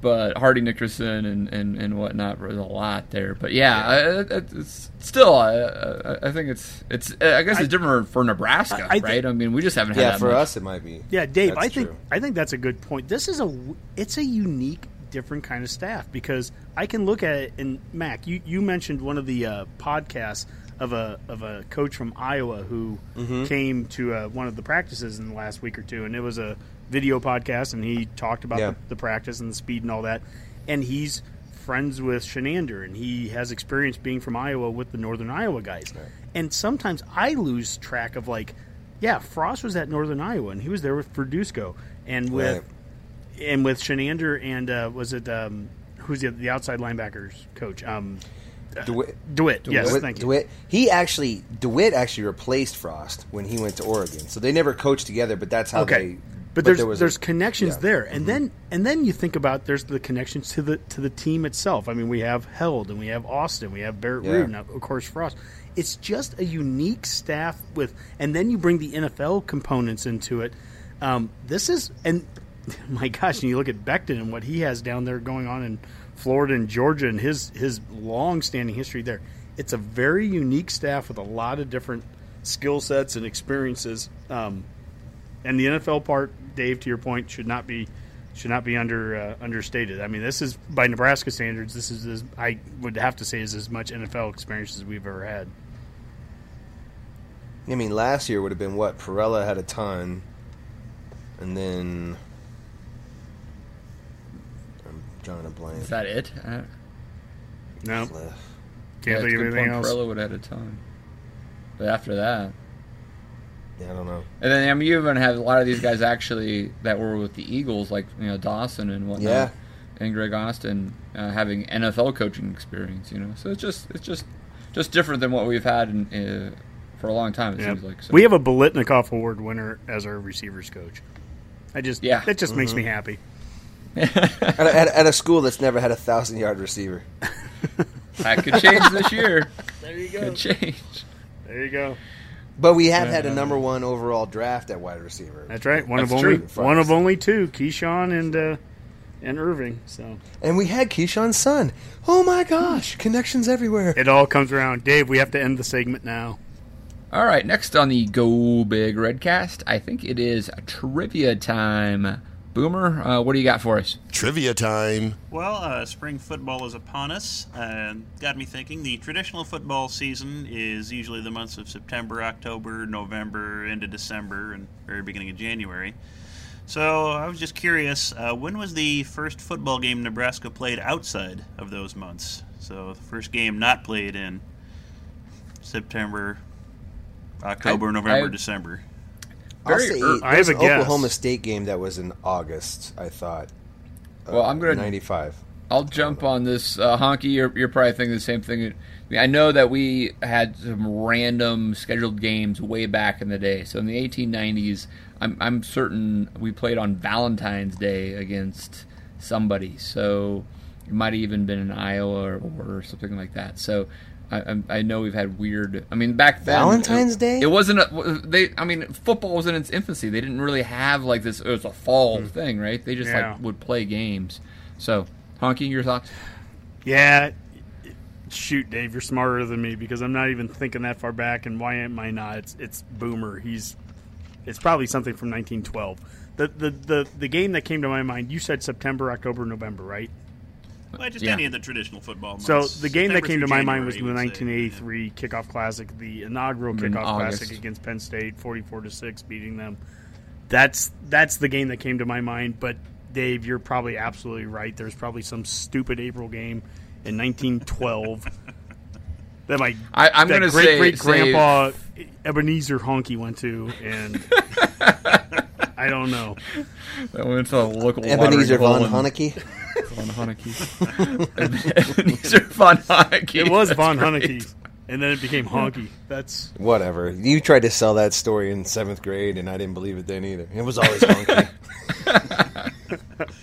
but Hardy Nickerson and, and, and whatnot was a lot there. But yeah, I- I- it's still, I, I I think it's it's. I guess it's different for Nebraska, I- I thi- right? I mean, we just haven't had Yeah, that for much. us it might be. Yeah, Dave, That's I think true. I think that's a good point. This is a it's a unique, different kind of staff because I can look at it. And Mac, you, you mentioned one of the uh, podcasts of a of a coach from Iowa who Mm-hmm. came to uh, one of the practices in the last week or two, and it was a video podcast, and he talked about Yeah. the, the practice and the speed and all that. And he's friends with Chinander, and he has experience being from Iowa with the Northern Iowa guys. And sometimes I lose track of like, yeah, Frost was at Northern Iowa, and he was there with Verduzco and with Right. and with Chinander and uh, was it um, who's the, the outside linebackers coach? Um, DeWitt, Dewitt. Yes, DeWitt, thank you. DeWitt. He actually DeWitt actually replaced Frost when he went to Oregon. So they never coached together, but that's how Okay. But, there's there there's a- connections yeah. Mm-hmm. there, and then and then you think about there's the connections to the to the team itself. I mean, we have Held and we have Austin, we have Barrett Yeah. Ruud, and of course Frost. It's just a unique staff with, and then you bring the NFL components into it. Um, this is and my gosh, and you look at Beckton and what he has down there going on in Florida and Georgia, and his his long standing history there. It's a very unique staff with a lot of different skill sets and experiences. Um, and the NFL part, Dave, to your point, should not be should not be under uh, understated. I mean, this is by Nebraska standards. This is as, I would have to say is as much NFL experience as we've ever had. I mean, last year would have been what Parrella had a ton, and then I'm drawing a blank. Is that it? Uh, No, Uh, can't yeah, think of it's good anything else. Parrella would have had a ton. But after that, yeah, I don't know. and then I mean, you even have a lot of these guys actually that were with the Eagles, like you know Dawson and whatnot, Yeah. and Greg Austin uh, having NFL coaching experience. You know, so it's just it's just just different than what we've had in, uh, for a long time. It Yeah. seems like so. We have a Biletnikoff Award winner as our receivers coach. I just Yeah. that just makes me happy. At a, at, a, at a school that's never had a thousand yard receiver. that could change this year. there you go. Could change. There you go. But we have had a number one overall draft at wide receiver. That's right. One That's of only true. one of only two, Keyshawn and uh, and Irving. So And we had Keyshawn's son. Oh my gosh, connections everywhere. it all comes around. Dave, we have to end the segment now. All right, next on the Go Big Redcast, I think it is trivia time. Boomer, uh, what do you got for us? Trivia time. Well, uh, spring football is upon us, and got me thinking. The traditional football season is usually the months of September, October, November, into December, and very beginning of January. So I was just curious, uh, when was the first football game Nebraska played outside of those months? So the first game not played in September, October, I- November, I- December. I'll very say ear- I have a an guess. Oklahoma State game that was in August. I thought. Well, I'm gonna- ninety-five. I'll jump on this. Uh, Honky, you're, you're probably thinking the same thing. I, mean, I know that we had some random scheduled games way back in the day. So in the 1890s, I'm, I'm certain we played on Valentine's Day against somebody. So it might have even been in Iowa or, or something like that. So I, I'm- know we've had weird. I mean, back then Valentine's it, Day? It wasn't. A, they. I mean, football was in its infancy. They didn't really have like this. It was a fall hmm. thing, right? They just Yeah. like would play games. So, Honky, your thoughts? Yeah. Shoot, Dave, you're smarter than me because I'm not even thinking that far back. And why am I not? It's it's Boomer. He's it's probably something from 1912. The the the the game that came to my mind. You said September, October, November, right? Well, just Yeah. any of the traditional football months. So the game that came to through my mind was the January, you would say. 1983 kickoff classic, the inaugural In kickoff August. classic against Penn State, 44 to six, beating them. That's that's the game that came to my mind. But Dave, you're probably absolutely right. There's probably some stupid April game in 1912 that my I- I'm that gonna great say- great say- grandpa Ebenezer Honky went to, and I don't know. That went to a local Ebenezer von watering hole in- Von Huneke. Ebenezer von Huneke. It was That's Von great. Huneke, and then it became Honky. That's Whatever. You tried to sell that story in seventh grade, and I didn't believe it then either. It was always Hunky.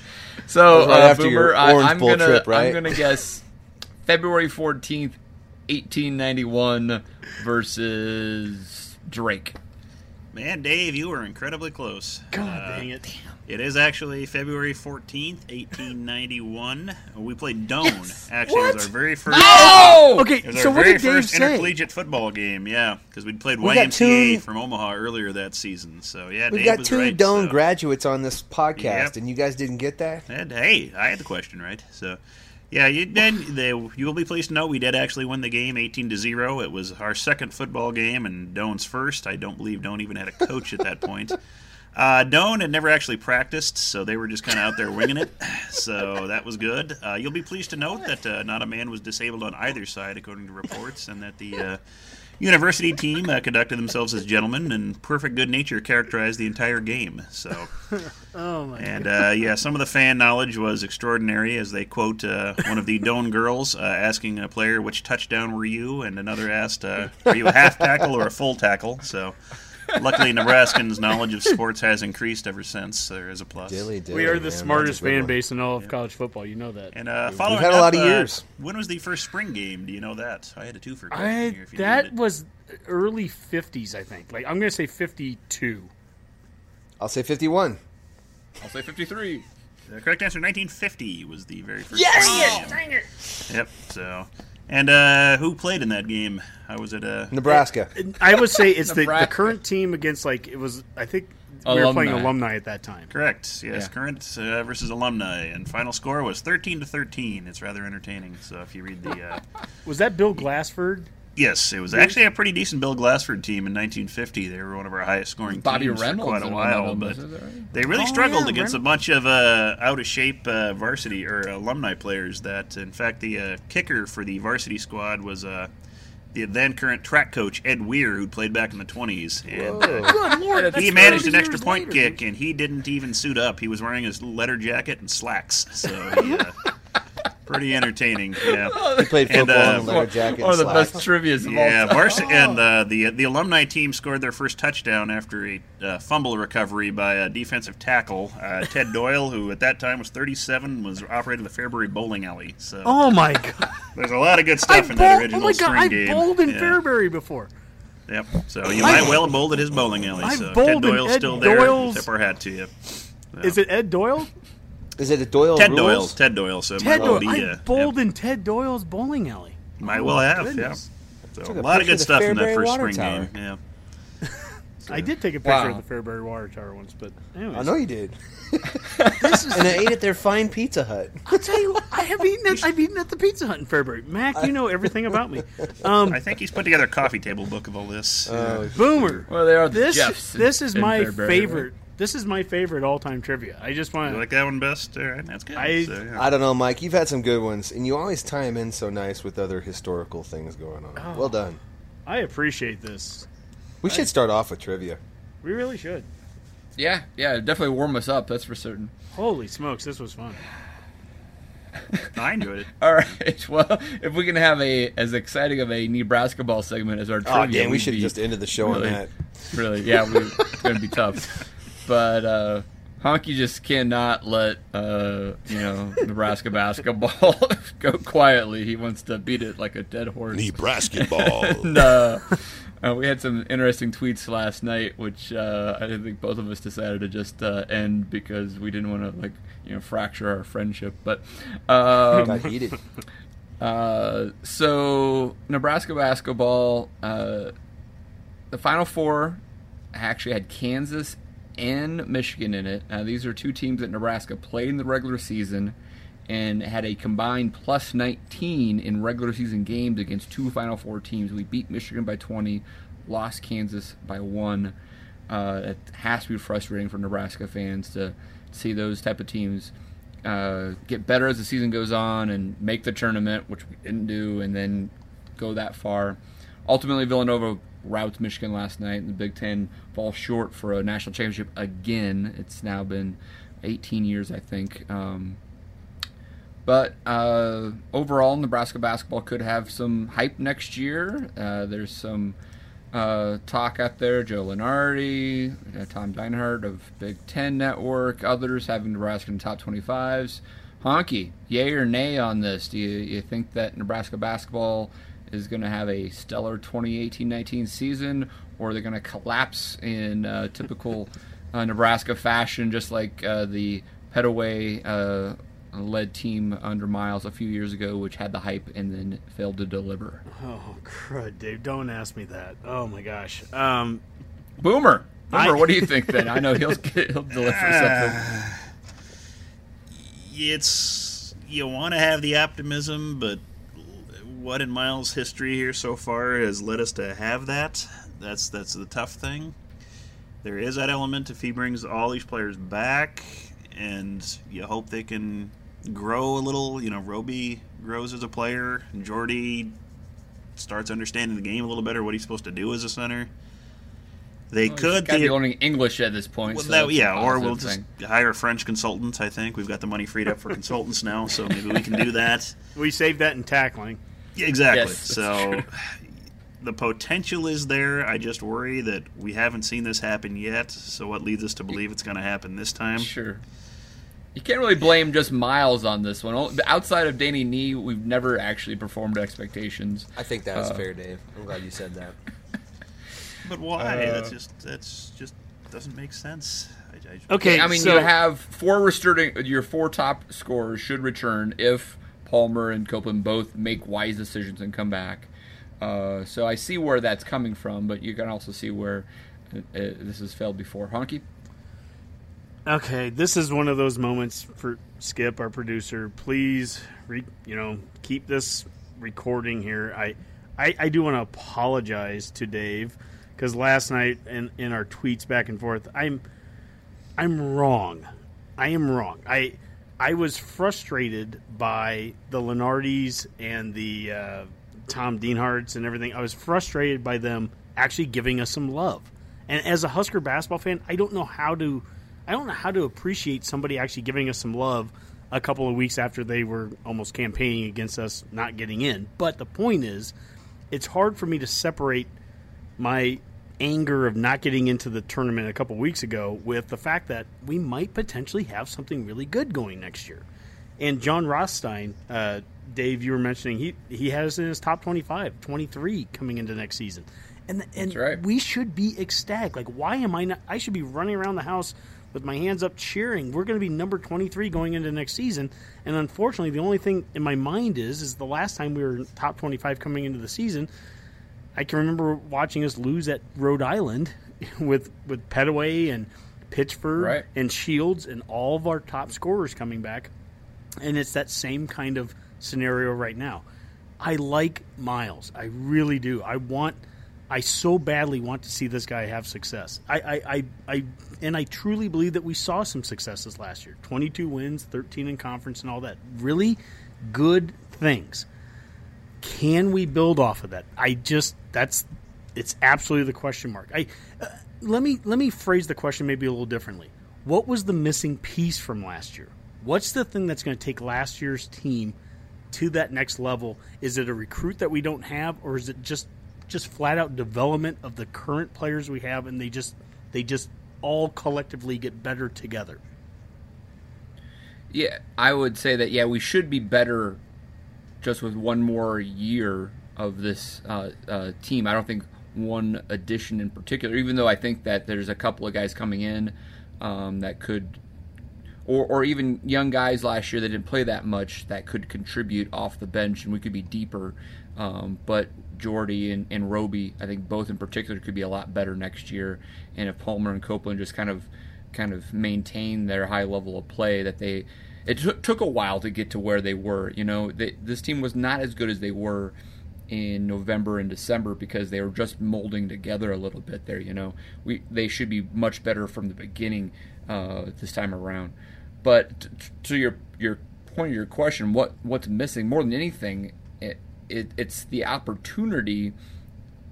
So, Right uh, after Boomer, your I, Orange I'm Bowl gonna trip, right? I'm gonna guess February 14th, 1891 versus Drake. Man, Dave, you were incredibly close. God Uh, dang it. It is actually February 14th, 1891. We played Doane. Actually, it was our very first. Oh! Okay, It was so our what very did Dave first say? intercollegiate football game, yeah, because we'd played We YMCA two- from Omaha earlier that season. So yeah, We've Dave got two right, Doane so- graduates on this podcast, Yep. and you guys didn't get that. And hey, I had the question right. So, yeah, you then they, you will be pleased to know we did actually win the game, eighteen to zero. It was our second football game and Doane's first. I don't believe Doane even had a coach at that point. Uh, Doane had never actually practiced, so they were just kind of out there winging it. So that was good. Uh, you'll be pleased to note that uh, not a man was disabled on either side, according to reports, and that the uh, university team uh, conducted themselves as gentlemen and perfect good nature characterized the entire game. So. Oh my And uh, yeah, some of the fan knowledge was extraordinary as they quote uh, one of the Doane girls uh, asking a player, which touchdown were you? And another asked, uh, are you a half tackle or a full tackle? So luckily, Nebraskans' knowledge of sports has increased ever since. There is a plus. Dilly, dilly, We are the that's a smartest fan one. base in all of college football. You know that. And uh, following had a lot of uh, years. when was the first spring game? Do you know that? I had a two for question I, here. If you that was early 50s, I think. Like I'm going to say 52. I'll say fifty-one. I'll say 53. The correct answer, 1950, was the very first. Yes! Dang it! Yep. So, and uh, who played in that game? I was at Uh, Nebraska. I would say it's the, the current team against like it was. I think we were playing Alumni. alumni at that time. Correct. Yes, Yeah. current uh, versus alumni, and final score was thirteen to thirteen. It's rather entertaining. So if you read the, uh, Was that Bill Glassford? Yes, it was actually a pretty decent Bill Glassford team in 1950. They were one of our highest scoring Bobby teams Reynolds for quite a in one of while, them, but right? they really Oh, struggled yeah, against a bunch of uh, out of shape uh, varsity or alumni players. That, in fact, the uh, kicker for the varsity squad was. Uh, the then current track coach Ed Weir, who played back in the 20s, and uh, Good lord! he managed an extra point later. kick, and he didn't even suit up. He was wearing his leather jacket and slacks. So, he, uh, pretty entertaining. Yeah, He played And, football uh, in a leather jacket. One of the slacks. best trivia's of yeah. all time. Varsity and uh, the the alumni team scored their first touchdown after a uh, fumble recovery by a defensive tackle, uh, Ted Doyle, who at that time was 37, was operating the Fairbury bowling alley. So Oh my god! there's a lot of good I stuff in bowled, that oh original my god! spring I game. bowled in Yeah. Fairbury before. Yep. So you might well have bowled at his bowling alley. I've so bowled Ted in Doyle's Ed still there. Doyle's- Tip our hat to you. Is it Ed Doyle? Is it a Doyle Ted rules? Doyle. Ted Doyle. So Ted might well Doyle. be. I Uh, bowled yep. in Ted Doyle's bowling alley. Might Oh well have. goodness. Yeah. So a a lot of good of the stuff in that first spring tower. game. Yeah. I did take a picture Wow. of the Fairbury Water Tower once, but anyways. I know you did. this is and I ate at their fine Pizza Hut. I'll tell you, what, I have eaten at I've eaten at the Pizza Hut in Fairbury. Mac, you know everything about me. Um, I think he's put together a coffee table book of all this. Oh, Boomer. Well, they are the This Jeffs in- this is my Fairbury, favorite. This is my favorite all time trivia. I just want to like that one best? All right, that's good. I- So, yeah. I don't know, Mike. You've had some good ones, and you always tie them in so nice with other historical things going on. Oh. Well done. I appreciate this. We should start off with trivia. We really should. Yeah, yeah, definitely warm us up. That's for certain. Holy smokes, this was fun. I enjoyed it. All right. Well, if we can have a as exciting of a Nebraska ball segment as our oh, trivia, Oh, damn, we should have just ended the show really, on that. Really, yeah, we, it's going to be tough. But uh, Honky just cannot let uh, you know Nebraska basketball go quietly. He wants to beat it like a dead horse. Nebraska ball. And, uh, uh, we had some interesting tweets last night, which uh, I think both of us decided to just uh, end because we didn't want to like you know fracture our friendship. But um, Got heated. uh, so Nebraska basketball, uh, the Final Four actually had Kansas and Michigan in it. Uh, these are two teams that Nebraska played in the regular season and had a combined plus 19 in regular season games against two Final Four teams. We beat Michigan by 20, lost Kansas by one. Uh, it has to be frustrating for Nebraska fans to see those type of teams uh, get better as the season goes on and make the tournament, which we didn't do, and then go that far. Ultimately, Villanova routs Michigan last night, in the Big Ten falls short for a national championship again. It's now been 18 years, I think. Um, but uh, overall, Nebraska basketball could have some hype next year. Uh, there's some uh, talk out there. Joe Lunardi, uh, Tom Dienhart of Big Ten Network, others having Nebraska in the top 25s. Honky, yay or nay on this? Do you, you think that Nebraska basketball is going to have a stellar 2018-19 season, or they're going to collapse in uh, typical uh, Nebraska fashion, just like uh, the Petteway uh, led team under Miles a few years ago, which had the hype and then failed to deliver? Oh crud, Dave! Don't ask me that. Oh my gosh. Um, Boomer, Boomer, I- what do you think then? I know he'll he'll deliver something. It's you want to have the optimism, but what in Miles' history here so far has led us to have that? That's that's the tough thing. There is that element if he brings all these players back, and you hope they can grow a little. You know, Roby grows as a player, Jordy starts understanding the game a little better, what he's supposed to do as a center. They could Got to be learning English at this point. well, so that- yeah, or we'll positive just hire French consultants. I think we've got the money freed up for consultants now, so maybe we can do that. we saved that in tackling. Yeah, exactly. Yes, so true. the potential is there. I just worry that we haven't seen this happen yet. So what leads us to believe it's going to happen this time? Sure. You can't really blame just Miles on this one. Outside of Danny Nee, we've never actually performed expectations. I think that Uh, fair, Dave. I'm glad you said that. But why? Uh, that's just that's just doesn't make sense. I, I, Okay, I mean, so you have four returning. Your four top scorers should return if Palmer and Copeland both make wise decisions and come back. Uh, so I see where that's coming from, but you can also see where uh, uh, this has failed before. Honky. Okay, this is one of those moments for Skip, our producer. Please, re, you know, keep this recording here. I, I, I do want to apologize to Dave because last night in, in our tweets back and forth, I'm, I'm wrong. I am wrong. I, I was frustrated by the Lunardis and the uh, Tom Dienharts and everything. I was frustrated by them actually giving us some love. And as a Husker basketball fan, I don't know how to I don't know how to appreciate somebody actually giving us some love a couple of weeks after they were almost campaigning against us not getting in. But the point is, it's hard for me to separate my anger of not getting into the tournament a couple of weeks ago with the fact that we might potentially have something really good going next year. And Jon Rothstein, uh, Dave, you were mentioning, he, he has in his top 25, 23 coming into next season. And, and right. we should be ecstatic. Like, why am I not? I should be running around the house with my hands up cheering. We're going to be number 23 going into next season. And unfortunately, the only thing in my mind is, is the last time we were top 25 coming into the season, I can remember watching us lose at Rhode Island with with Petteway and Pitchford Right. and Shields and all of our top scorers coming back. And it's that same kind of scenario right now. I like Miles. I really do. I want I so badly want to see this guy have success. I, I, I, I and I truly believe that we saw some successes last year. Twenty two wins, thirteen in conference and all that. Really good things can we build off of that? I just that's it's absolutely the question mark. I uh, let me let me phrase the question maybe a little differently. What was the missing piece from last year? What's the thing that's going to take last year's team to that next level? Is it a recruit that we don't have, or is it just just flat out development of the current players we have, and they just they just all collectively get better together? Yeah, I would say that. Yeah, we should be better just with one more year of this uh, uh, team. I don't think one addition in particular, even though I think that there's a couple of guys coming in um, that could, or, or even young guys last year that didn't play that much that could contribute off the bench and we could be deeper. Um, but Jordy and, and Roby, I think both in particular could be a lot better next year. And if Palmer and Copeland just kind of kind of maintain their high level of play that they it t- took a while to get to where they were you know they, this team was not as good as they were in November and December because they were just molding together a little bit there you know we they should be much better from the beginning uh, this time around but t- to your your point of your question what what's missing more than anything it, it it's the opportunity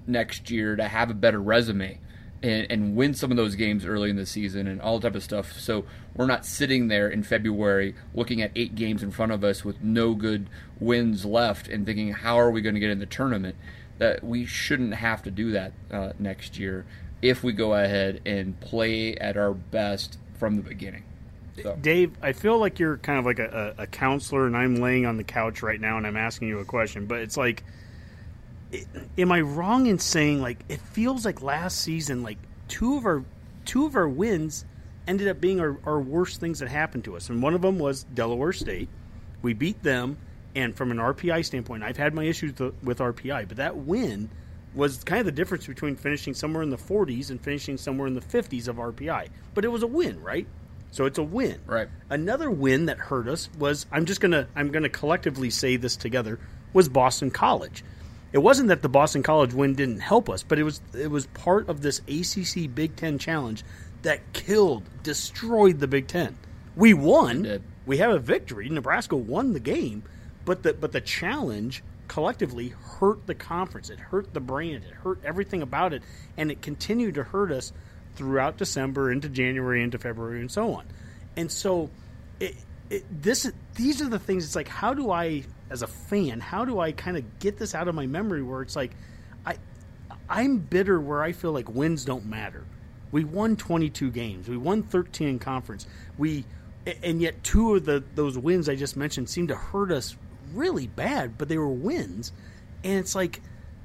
next year to have a better resume and, and win some of those games early in the season and all type of stuff. So we're not sitting there in February looking at eight games in front of us with no good wins left and thinking how are we going to get in the tournament. That we shouldn't have to do that uh, next year if we go ahead and play at our best from the beginning. So. Dave, I feel like you're kind of like a, a, counselor, and I'm laying on the couch right now, and I'm asking you a question. But it's like am I wrong in saying like it feels like last season like two of our two of our wins ended up being our, our worst things that happened to us, and one of them was Delaware State. We beat them, and from an RPI standpoint, I've had my issues with RPI, but that win was kind of the difference between finishing somewhere in the 40s and finishing somewhere in the 50s of RPI. But it was a win, right? So it's a win. Right. Another win that hurt us was I'm just gonna I'm gonna collectively say this together was Boston College it wasn't that the Boston College win didn't help us, but it was it was part of this ACC Big Ten challenge that killed, destroyed the Big Ten. We won. We have a victory. Nebraska won the game, but the but the challenge collectively hurt the conference. It hurt the brand. It hurt everything about it, and it continued to hurt us throughout December into January into February and so on. And so, it, it, this these are the things. It's like how do I as a fan, how do I kind of get this out of my memory where it's like I I'm bitter where I feel like wins don't matter. We won 22 games. We won 13 in conference. We and yet two of the those wins I just mentioned seem to hurt us really bad, but they were wins. And it's like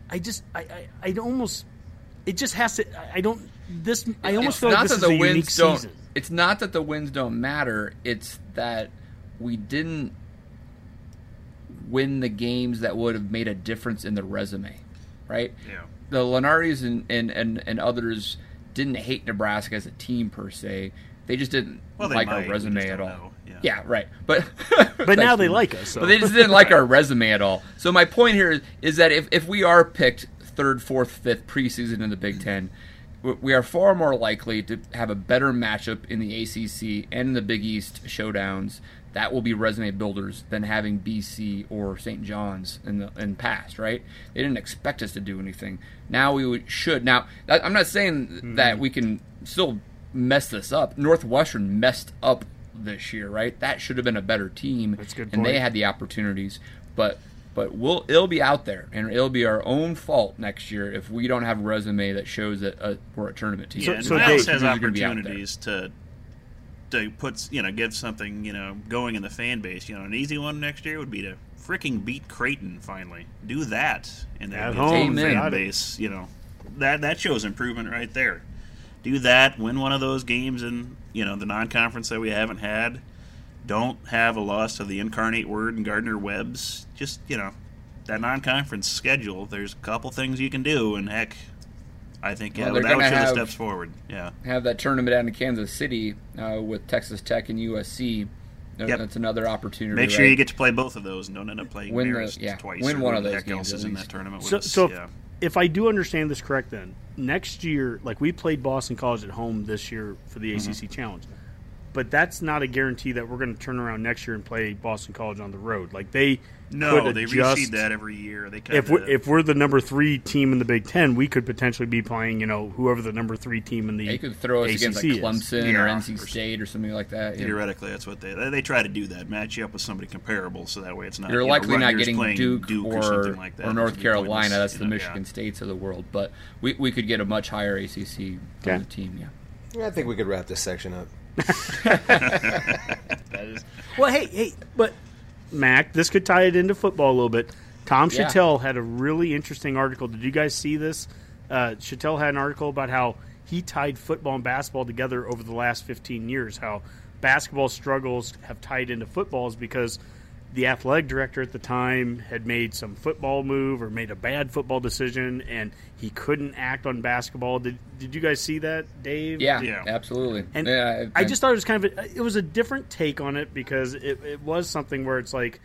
I just I I, I almost it just has to I don't this I almost it's feel like this is a unique season. It's not that the wins don't matter, it's that we didn't win the games that would have made a difference in the resume, right? Yeah. The Lunardis and, and, and, and others didn't hate Nebraska as a team per se. They just didn't well, like might. our resume at all. Yeah. yeah. right. But but now they like us. So. But they just didn't like our resume at all. So my point here is, is that if, if we are picked third, fourth, fifth preseason in the Big Ten, we are far more likely to have a better matchup in the ACC and in the Big East showdowns that will be resume builders than having BC or St. John's in the in past, right? They didn't expect us to do anything. Now we would, should. Now I'm not saying mm-hmm. that we can still mess this up. Northwestern messed up this year, right? That should have been a better team, That's good and they had the opportunities, but but we'll it'll be out there, and it'll be our own fault next year if we don't have a resume that shows that uh, we're a tournament team. Yeah, so, so Dave, has opportunities to to put you know get something you know going in the fan base. You know, an easy one next year would be to freaking beat Creighton finally. Do that in the home fan base. You know, that that shows improvement right there. Do that. Win one of those games in you know the non-conference that we haven't had. Don't have a loss to the incarnate word and Gardner Webb's. Just you know that non-conference schedule. There's a couple things you can do, and heck, I think yeah, well, that would show have, the steps forward. Yeah, have that tournament out in Kansas City uh, with Texas Tech and USC. Yep. That's another opportunity. Make sure right? you get to play both of those and don't end up playing win the, yeah, twice. Win one of those games in that tournament. So, us, so yeah. if, if, I do understand this correct, then next year, like we played Boston College at home this year for the mm-hmm. ACC Challenge. But that's not a guarantee that we're going to turn around next year and play Boston College on the road. Like they No, could they adjust- reseed that every year. They If kinda, we're, if we're the number three team in the Big Ten, we could potentially be playing, you know, whoever the number three team in the They could throw us ACC against like. Clemson Yeah, or or NC State or something like that. yeah. theoretically, that's what they they try to do. That match you up with somebody comparable, so that way it's not. You're you know, likely not getting playing Duke, or, something like that. or North Carolina. pointless, That's you the know, Michigan yeah. States of the world. But we, we could get a much higher ACC Okay. the team. Yeah. I think we could wrap this section up. Is well. Hey, hey, but Mac, this could tie it into football a little bit. Tom Yeah. Shatel had a really interesting article. Did you guys see this? Uh, Shatel had an article about how he tied football and basketball together over the last 15 years. How basketball struggles have tied into footballs because the athletic director at the time had made some football move or made a bad football decision, and he couldn't act on basketball. Did Did you guys see that, Dave? Yeah, Yeah. absolutely. And yeah, I just thought it was kind of a, it was a different take on it because it, it was something where it's like,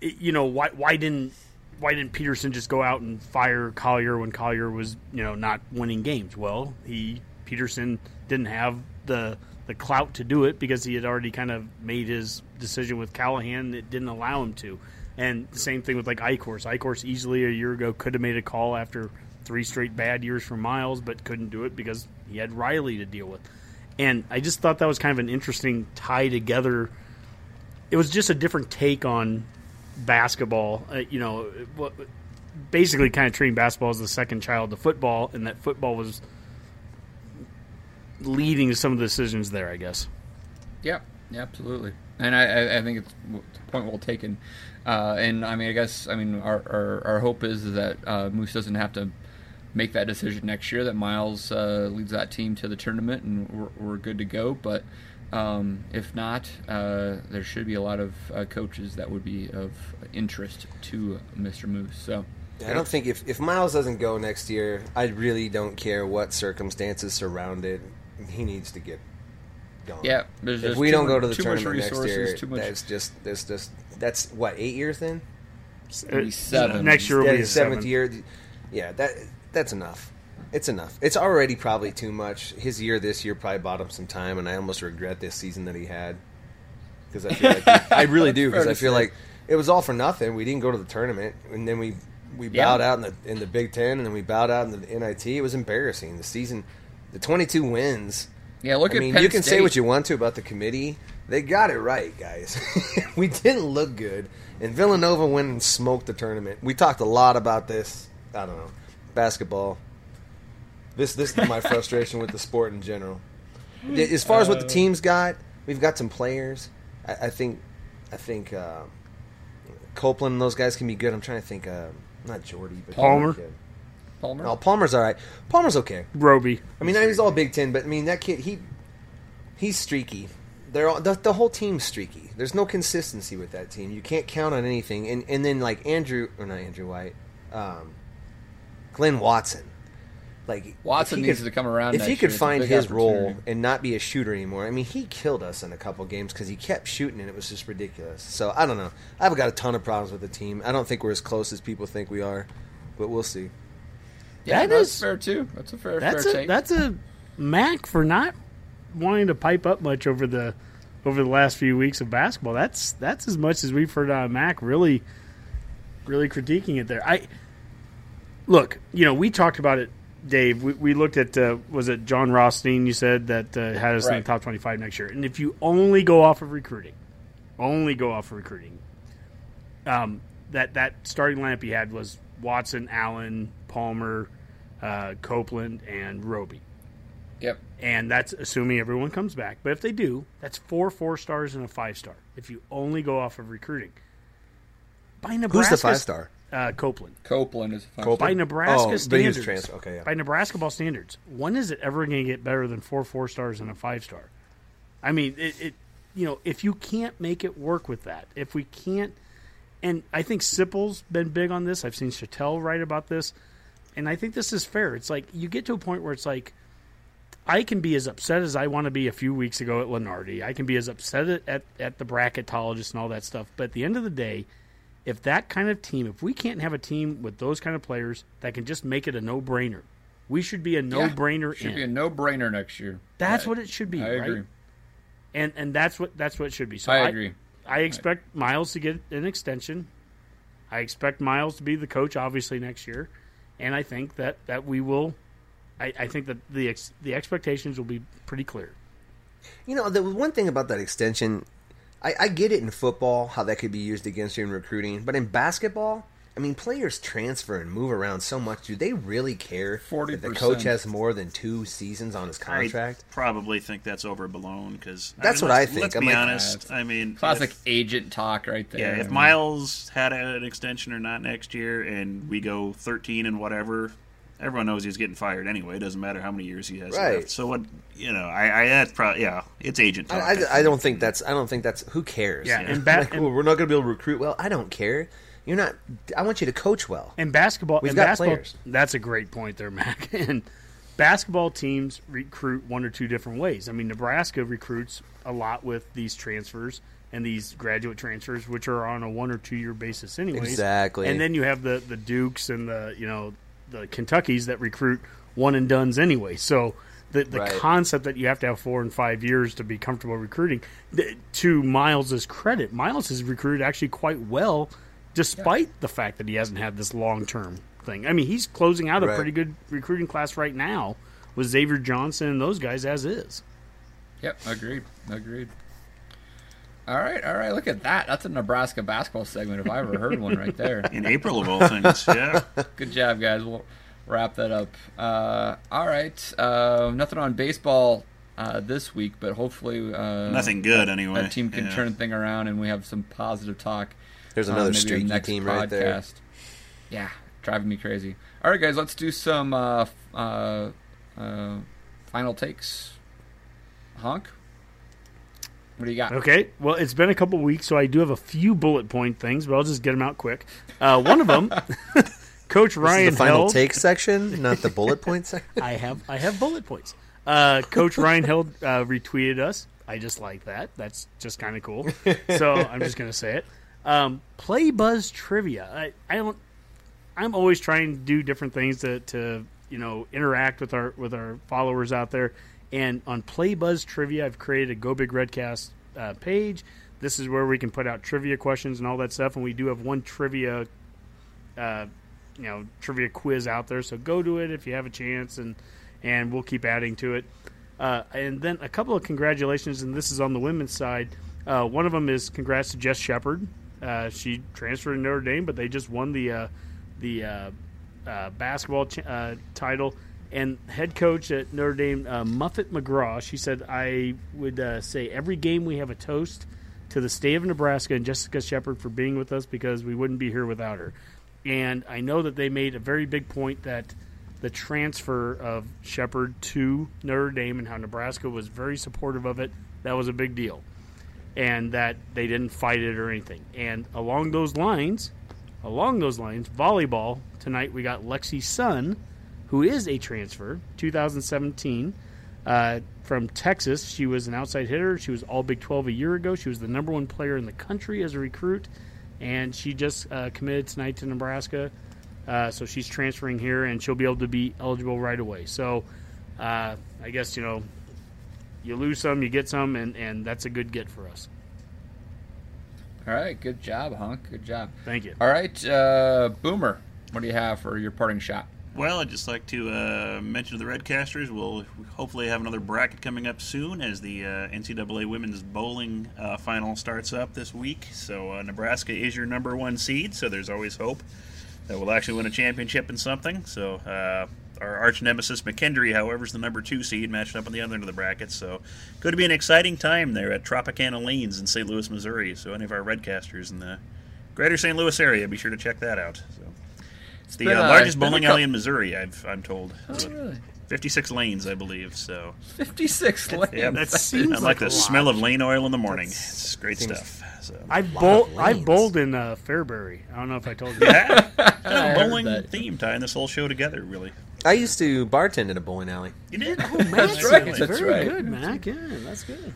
it, you know, why why didn't why didn't Pederson just go out and fire Collier when Collier was you know not winning games? Well, he Pederson didn't have the the clout to do it because he had already kind of made his decision with Callahan that didn't allow him to. And the same thing with like Eichorst. Eichorst easily a year ago could have made a call after three straight bad years for Miles, but couldn't do it because he had Riley to deal with. And I just thought that was kind of an interesting tie together. It was just a different take on basketball. Uh, you know, basically kind of treating basketball as the second child to football, and that football was leading to some of the decisions there. I guess. Yeah, yeah, absolutely. And I, I, I think it's a point well taken. Uh, and I mean, I guess I mean our our, our hope is that uh, Moose doesn't have to make that decision next year. That Miles uh, leads that team to the tournament, and we're, we're good to go. But um, if not, uh, there should be a lot of uh, coaches that would be of interest to Mr. Moose. So. I don't think if, if Miles doesn't go next year, I really don't care what circumstances surround it. He needs to get gone. Yeah, there's if just we too don't mu- go to the too much tournament next year, too much- that's just that's just that's what eight years then. Uh, seven. Next year will yeah, be a seventh seven. year. Yeah, that that's enough. It's enough. It's already probably too much. His year this year probably bought him some time, and I almost regret this season that he had because I feel like I really do because I feel like it was all for nothing. We didn't go to the tournament, and then we we Yeah. bowed out in the in the Big Ten, and then we bowed out in the NIT. It was embarrassing. The season, the twenty two wins. Yeah, look I at mean, Penn you can say what you want to about the committee. They got it right, guys. we didn't look good, and Villanova went and smoked the tournament. We talked a lot about this. I don't know, basketball. This this is my frustration with the sport in general. As far as what the Uh. teams got, we've got some players. I, I think, I think uh, Copeland and those guys can be good. I'm trying to think. Uh, not Jordy, but Palmer? Kid. Palmer. No, Palmer's all right. Palmer's okay. Roby. I mean, he's all Big Ten, but I mean that kid he he's streaky. They're all, the, the whole team's streaky. There's no consistency with that team. You can't count on anything. And and then like Andrew or not Andrew White, um, Glynn Watson. Like Watson needs could- to come around If next he could it's find his role and not be a shooter anymore, I mean, he killed us in a couple games because he kept shooting and it was just ridiculous. So I don't know. I've got a ton of problems with the team. I don't think we're as close as people think we are, but we'll see. Yeah, That that's is- fair too. That's a fair, That's fair a take. that's a Mac for not wanting to pipe up much over the over the last few weeks of basketball. That's that's as much as we've heard of Mac really really critiquing it there. I look, you know, we talked about it, Dave. We, we looked at uh, was it Jon Rothstein? You said that uh, had us in the top twenty five next year. And if you only go off of recruiting, only go off of recruiting, um, that that starting lineup he had was Watson, Allen, Palmer, uh, Copeland, and Roby. yep. And that's assuming everyone comes back. But if they do, that's four four stars and a five star. If you only go off of recruiting, by Nebraska, Who's the five star? Uh, Copeland. Copeland is a Copeland? By Nebraska Oh, standards, was transfer- okay, yeah. by Nebraska ball standards, when is it ever going to get better than four four stars and a five star? I mean, it, it. You know, if you can't make it work with that, if we can't, and I think Sipple's been big on this. I've seen Shatel write about this, and I think this is fair. It's like you get to a point where it's like. I can be as upset as I want to be a few weeks ago at Lunardi. I can be as upset at, at, at the bracketologist and all that stuff. But at the end of the day, if that kind of team, if we can't have a team with those kind of players that can just make it a no brainer, we should be a no brainer Should in. be a no brainer next year. That's Yeah, what it should be, I right? agree. and and that's what that's what it should be. So I agree. I expect Miles to get an extension. I expect Miles to be the coach, obviously next year, and I think that that we will. I, I think that the ex, the expectations will be pretty clear. You know, the one thing about that extension, I, I get it in football how that could be used against you in recruiting, but in basketball, I mean, players transfer and move around so much. Do they really care Forty that the coach has more than two seasons on his contract? I probably think that's overblown because That's what I think. Let's I'm be like- honest. I mean, Classic if- agent talk right there. yeah, if Miles had an extension or not next year, and we go 13 and whatever, everyone knows he's getting fired anyway. It doesn't matter how many years he has Right. left. So what? You know, I, I that's probably yeah, it's agent talk. I, I, I don't think that's. I don't think that's. Who cares? Yeah, and ba- like, well, we're not going to be able to recruit well. I don't care. You're not. I want you to coach well. And basketball, We've and got basketball, players. That's a great point there, Mac. And basketball teams recruit one or two different ways. I mean, Nebraska recruits a lot with these transfers and these graduate transfers, which are on a one or two year basis, anyways. Exactly. And then you have the the Dukes and the you know the Kentuckies that recruit one and duns anyway. So. The, the Right. concept that you have to have four and five years to be comfortable recruiting, th- to Miles's credit, Miles has recruited actually quite well, despite the fact that he hasn't had this long term thing. I mean, he's closing out a Right. pretty good recruiting class right now with Xavier Johnson and those guys as is. Yep, agreed. Agreed. All right, all right. Look at that. That's a Nebraska basketball segment if I ever heard one right there. in April of all things. Yeah, Good job, guys. We'll wrap that up. Uh, all right. Uh, nothing on baseball uh, this week, but hopefully uh, nothing good anyway. that team can Yeah. turn the thing around and we have some positive talk. There's uh, another maybe streaky next team right there. podcast. Yeah, driving me crazy. All right, guys, let's do some uh, uh, uh, final takes. Honk. What do you got? Okay, well, it's been a couple weeks, so I do have a few bullet point things, but I'll just get them out quick. Uh, one of them, Coach This Ryan is the final Held. take section, not the bullet point section. I have I have bullet points. Uh, Coach Ryan Held uh, retweeted us. I just like that. That's just kind of cool. So I'm just gonna say it. Um, play Buzz trivia. I, I don't. I'm always trying to do different things to, to you know interact with our with our followers out there. And on Playbuzz Trivia, I've created a Go Big Redcast uh, page. This is where we can put out trivia questions and all that stuff. And we do have one trivia uh, you know trivia quiz out there. So go to it if you have a chance, and and we'll keep adding to it. Uh, and then a couple of congratulations, and this is on the women's side. Uh, one of them is congrats to Jess Shepard. Uh, she transferred to Notre Dame, but they just won the uh, the uh, uh, basketball ch- uh, title. And head coach at Notre Dame, Muffet McGraw, she said, "I would say every game we have a toast to the state of Nebraska and Jessica Shepard for being with us because we wouldn't be here without her." And I know that they made a very big point that the transfer of Shepard to Notre Dame and how Nebraska was very supportive of it. That was a big deal. And that they didn't fight it or anything. And along those lines, along those lines, volleyball, tonight we got Lexi Sun, who is a transfer, 2017, uh, from Texas. She was an outside hitter. She was all Big 12 a year ago. She was the number one player in the country as a recruit. And she just uh, committed tonight to Nebraska. Uh, so she's transferring here, and she'll be able to be eligible right away. So uh, I guess, you know, you lose some, you get some, and, and that's a good get for us. All right, good job, Honk. Good job. Thank you. All right, uh, Boomer, what do you have for your parting shot? Well, I'd just like to uh, mention to the Redcasters, we'll hopefully have another bracket coming up soon as the uh, NCAA Women's Bowling uh, Final starts up this week. So uh, Nebraska is your number one seed, so there's always hope that we'll actually win a championship in something. So uh, our arch nemesis McKendree, however, is the number two seed, matched up on the other end of the bracket. So going to be an exciting time there at Tropicana Lanes in St. Louis, Missouri. So any of our Redcasters in the greater St. Louis area, be sure to check that out. So. It's the uh, largest it's been a bowling alley in Missouri. I've, I'm told. So, really? 56 lanes, I believe. So, 56 lanes. yeah, that seems I like, like the a smell lot. of lane oil in the morning. It's great stuff. So, I lot bowl, I bowled in uh, Fairbury. I don't know if I told you. yeah, kind of heard a bowling that. theme tying this whole show together. Really, I used to bartend at a bowling alley. you did. Oh, Mac, That's right, That's that's very right. good, Mac. Yeah, that's good.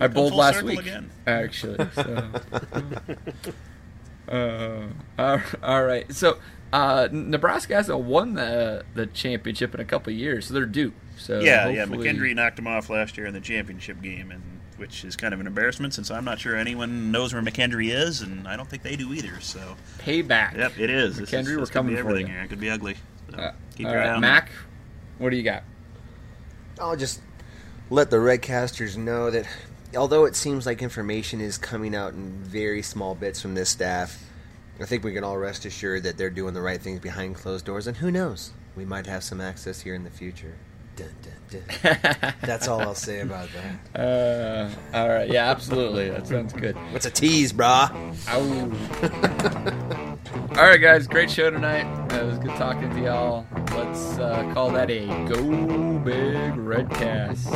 I bowled last week, again. actually. So. uh, all- all right. So uh, Nebraska hasn't won the the championship in a couple of years, so they're due. So Yeah, yeah. hopefully- McKendree knocked him off last year in the championship game, and which is kind of an embarrassment since I'm not sure anyone knows where McKendree is, and I don't think they do either. So, Payback. yep, it is. This McKendree, is, we're this be coming for everything you. here. It could be ugly. So Uh, keep all your eye right, on Mac, what do you got? I'll just let the Redcasters know that although it seems like information is coming out in very small bits from this staff, I think we can all rest assured that they're doing the right things behind closed doors, and who knows, we might have some access here in the future. Dun, dun, dun. That's all I'll say about that. Uh, all right, yeah, absolutely. That sounds good. What's a tease, brah? All right, guys, great show tonight. It was good talking to y'all. Let's uh, call that a Go Big red cast.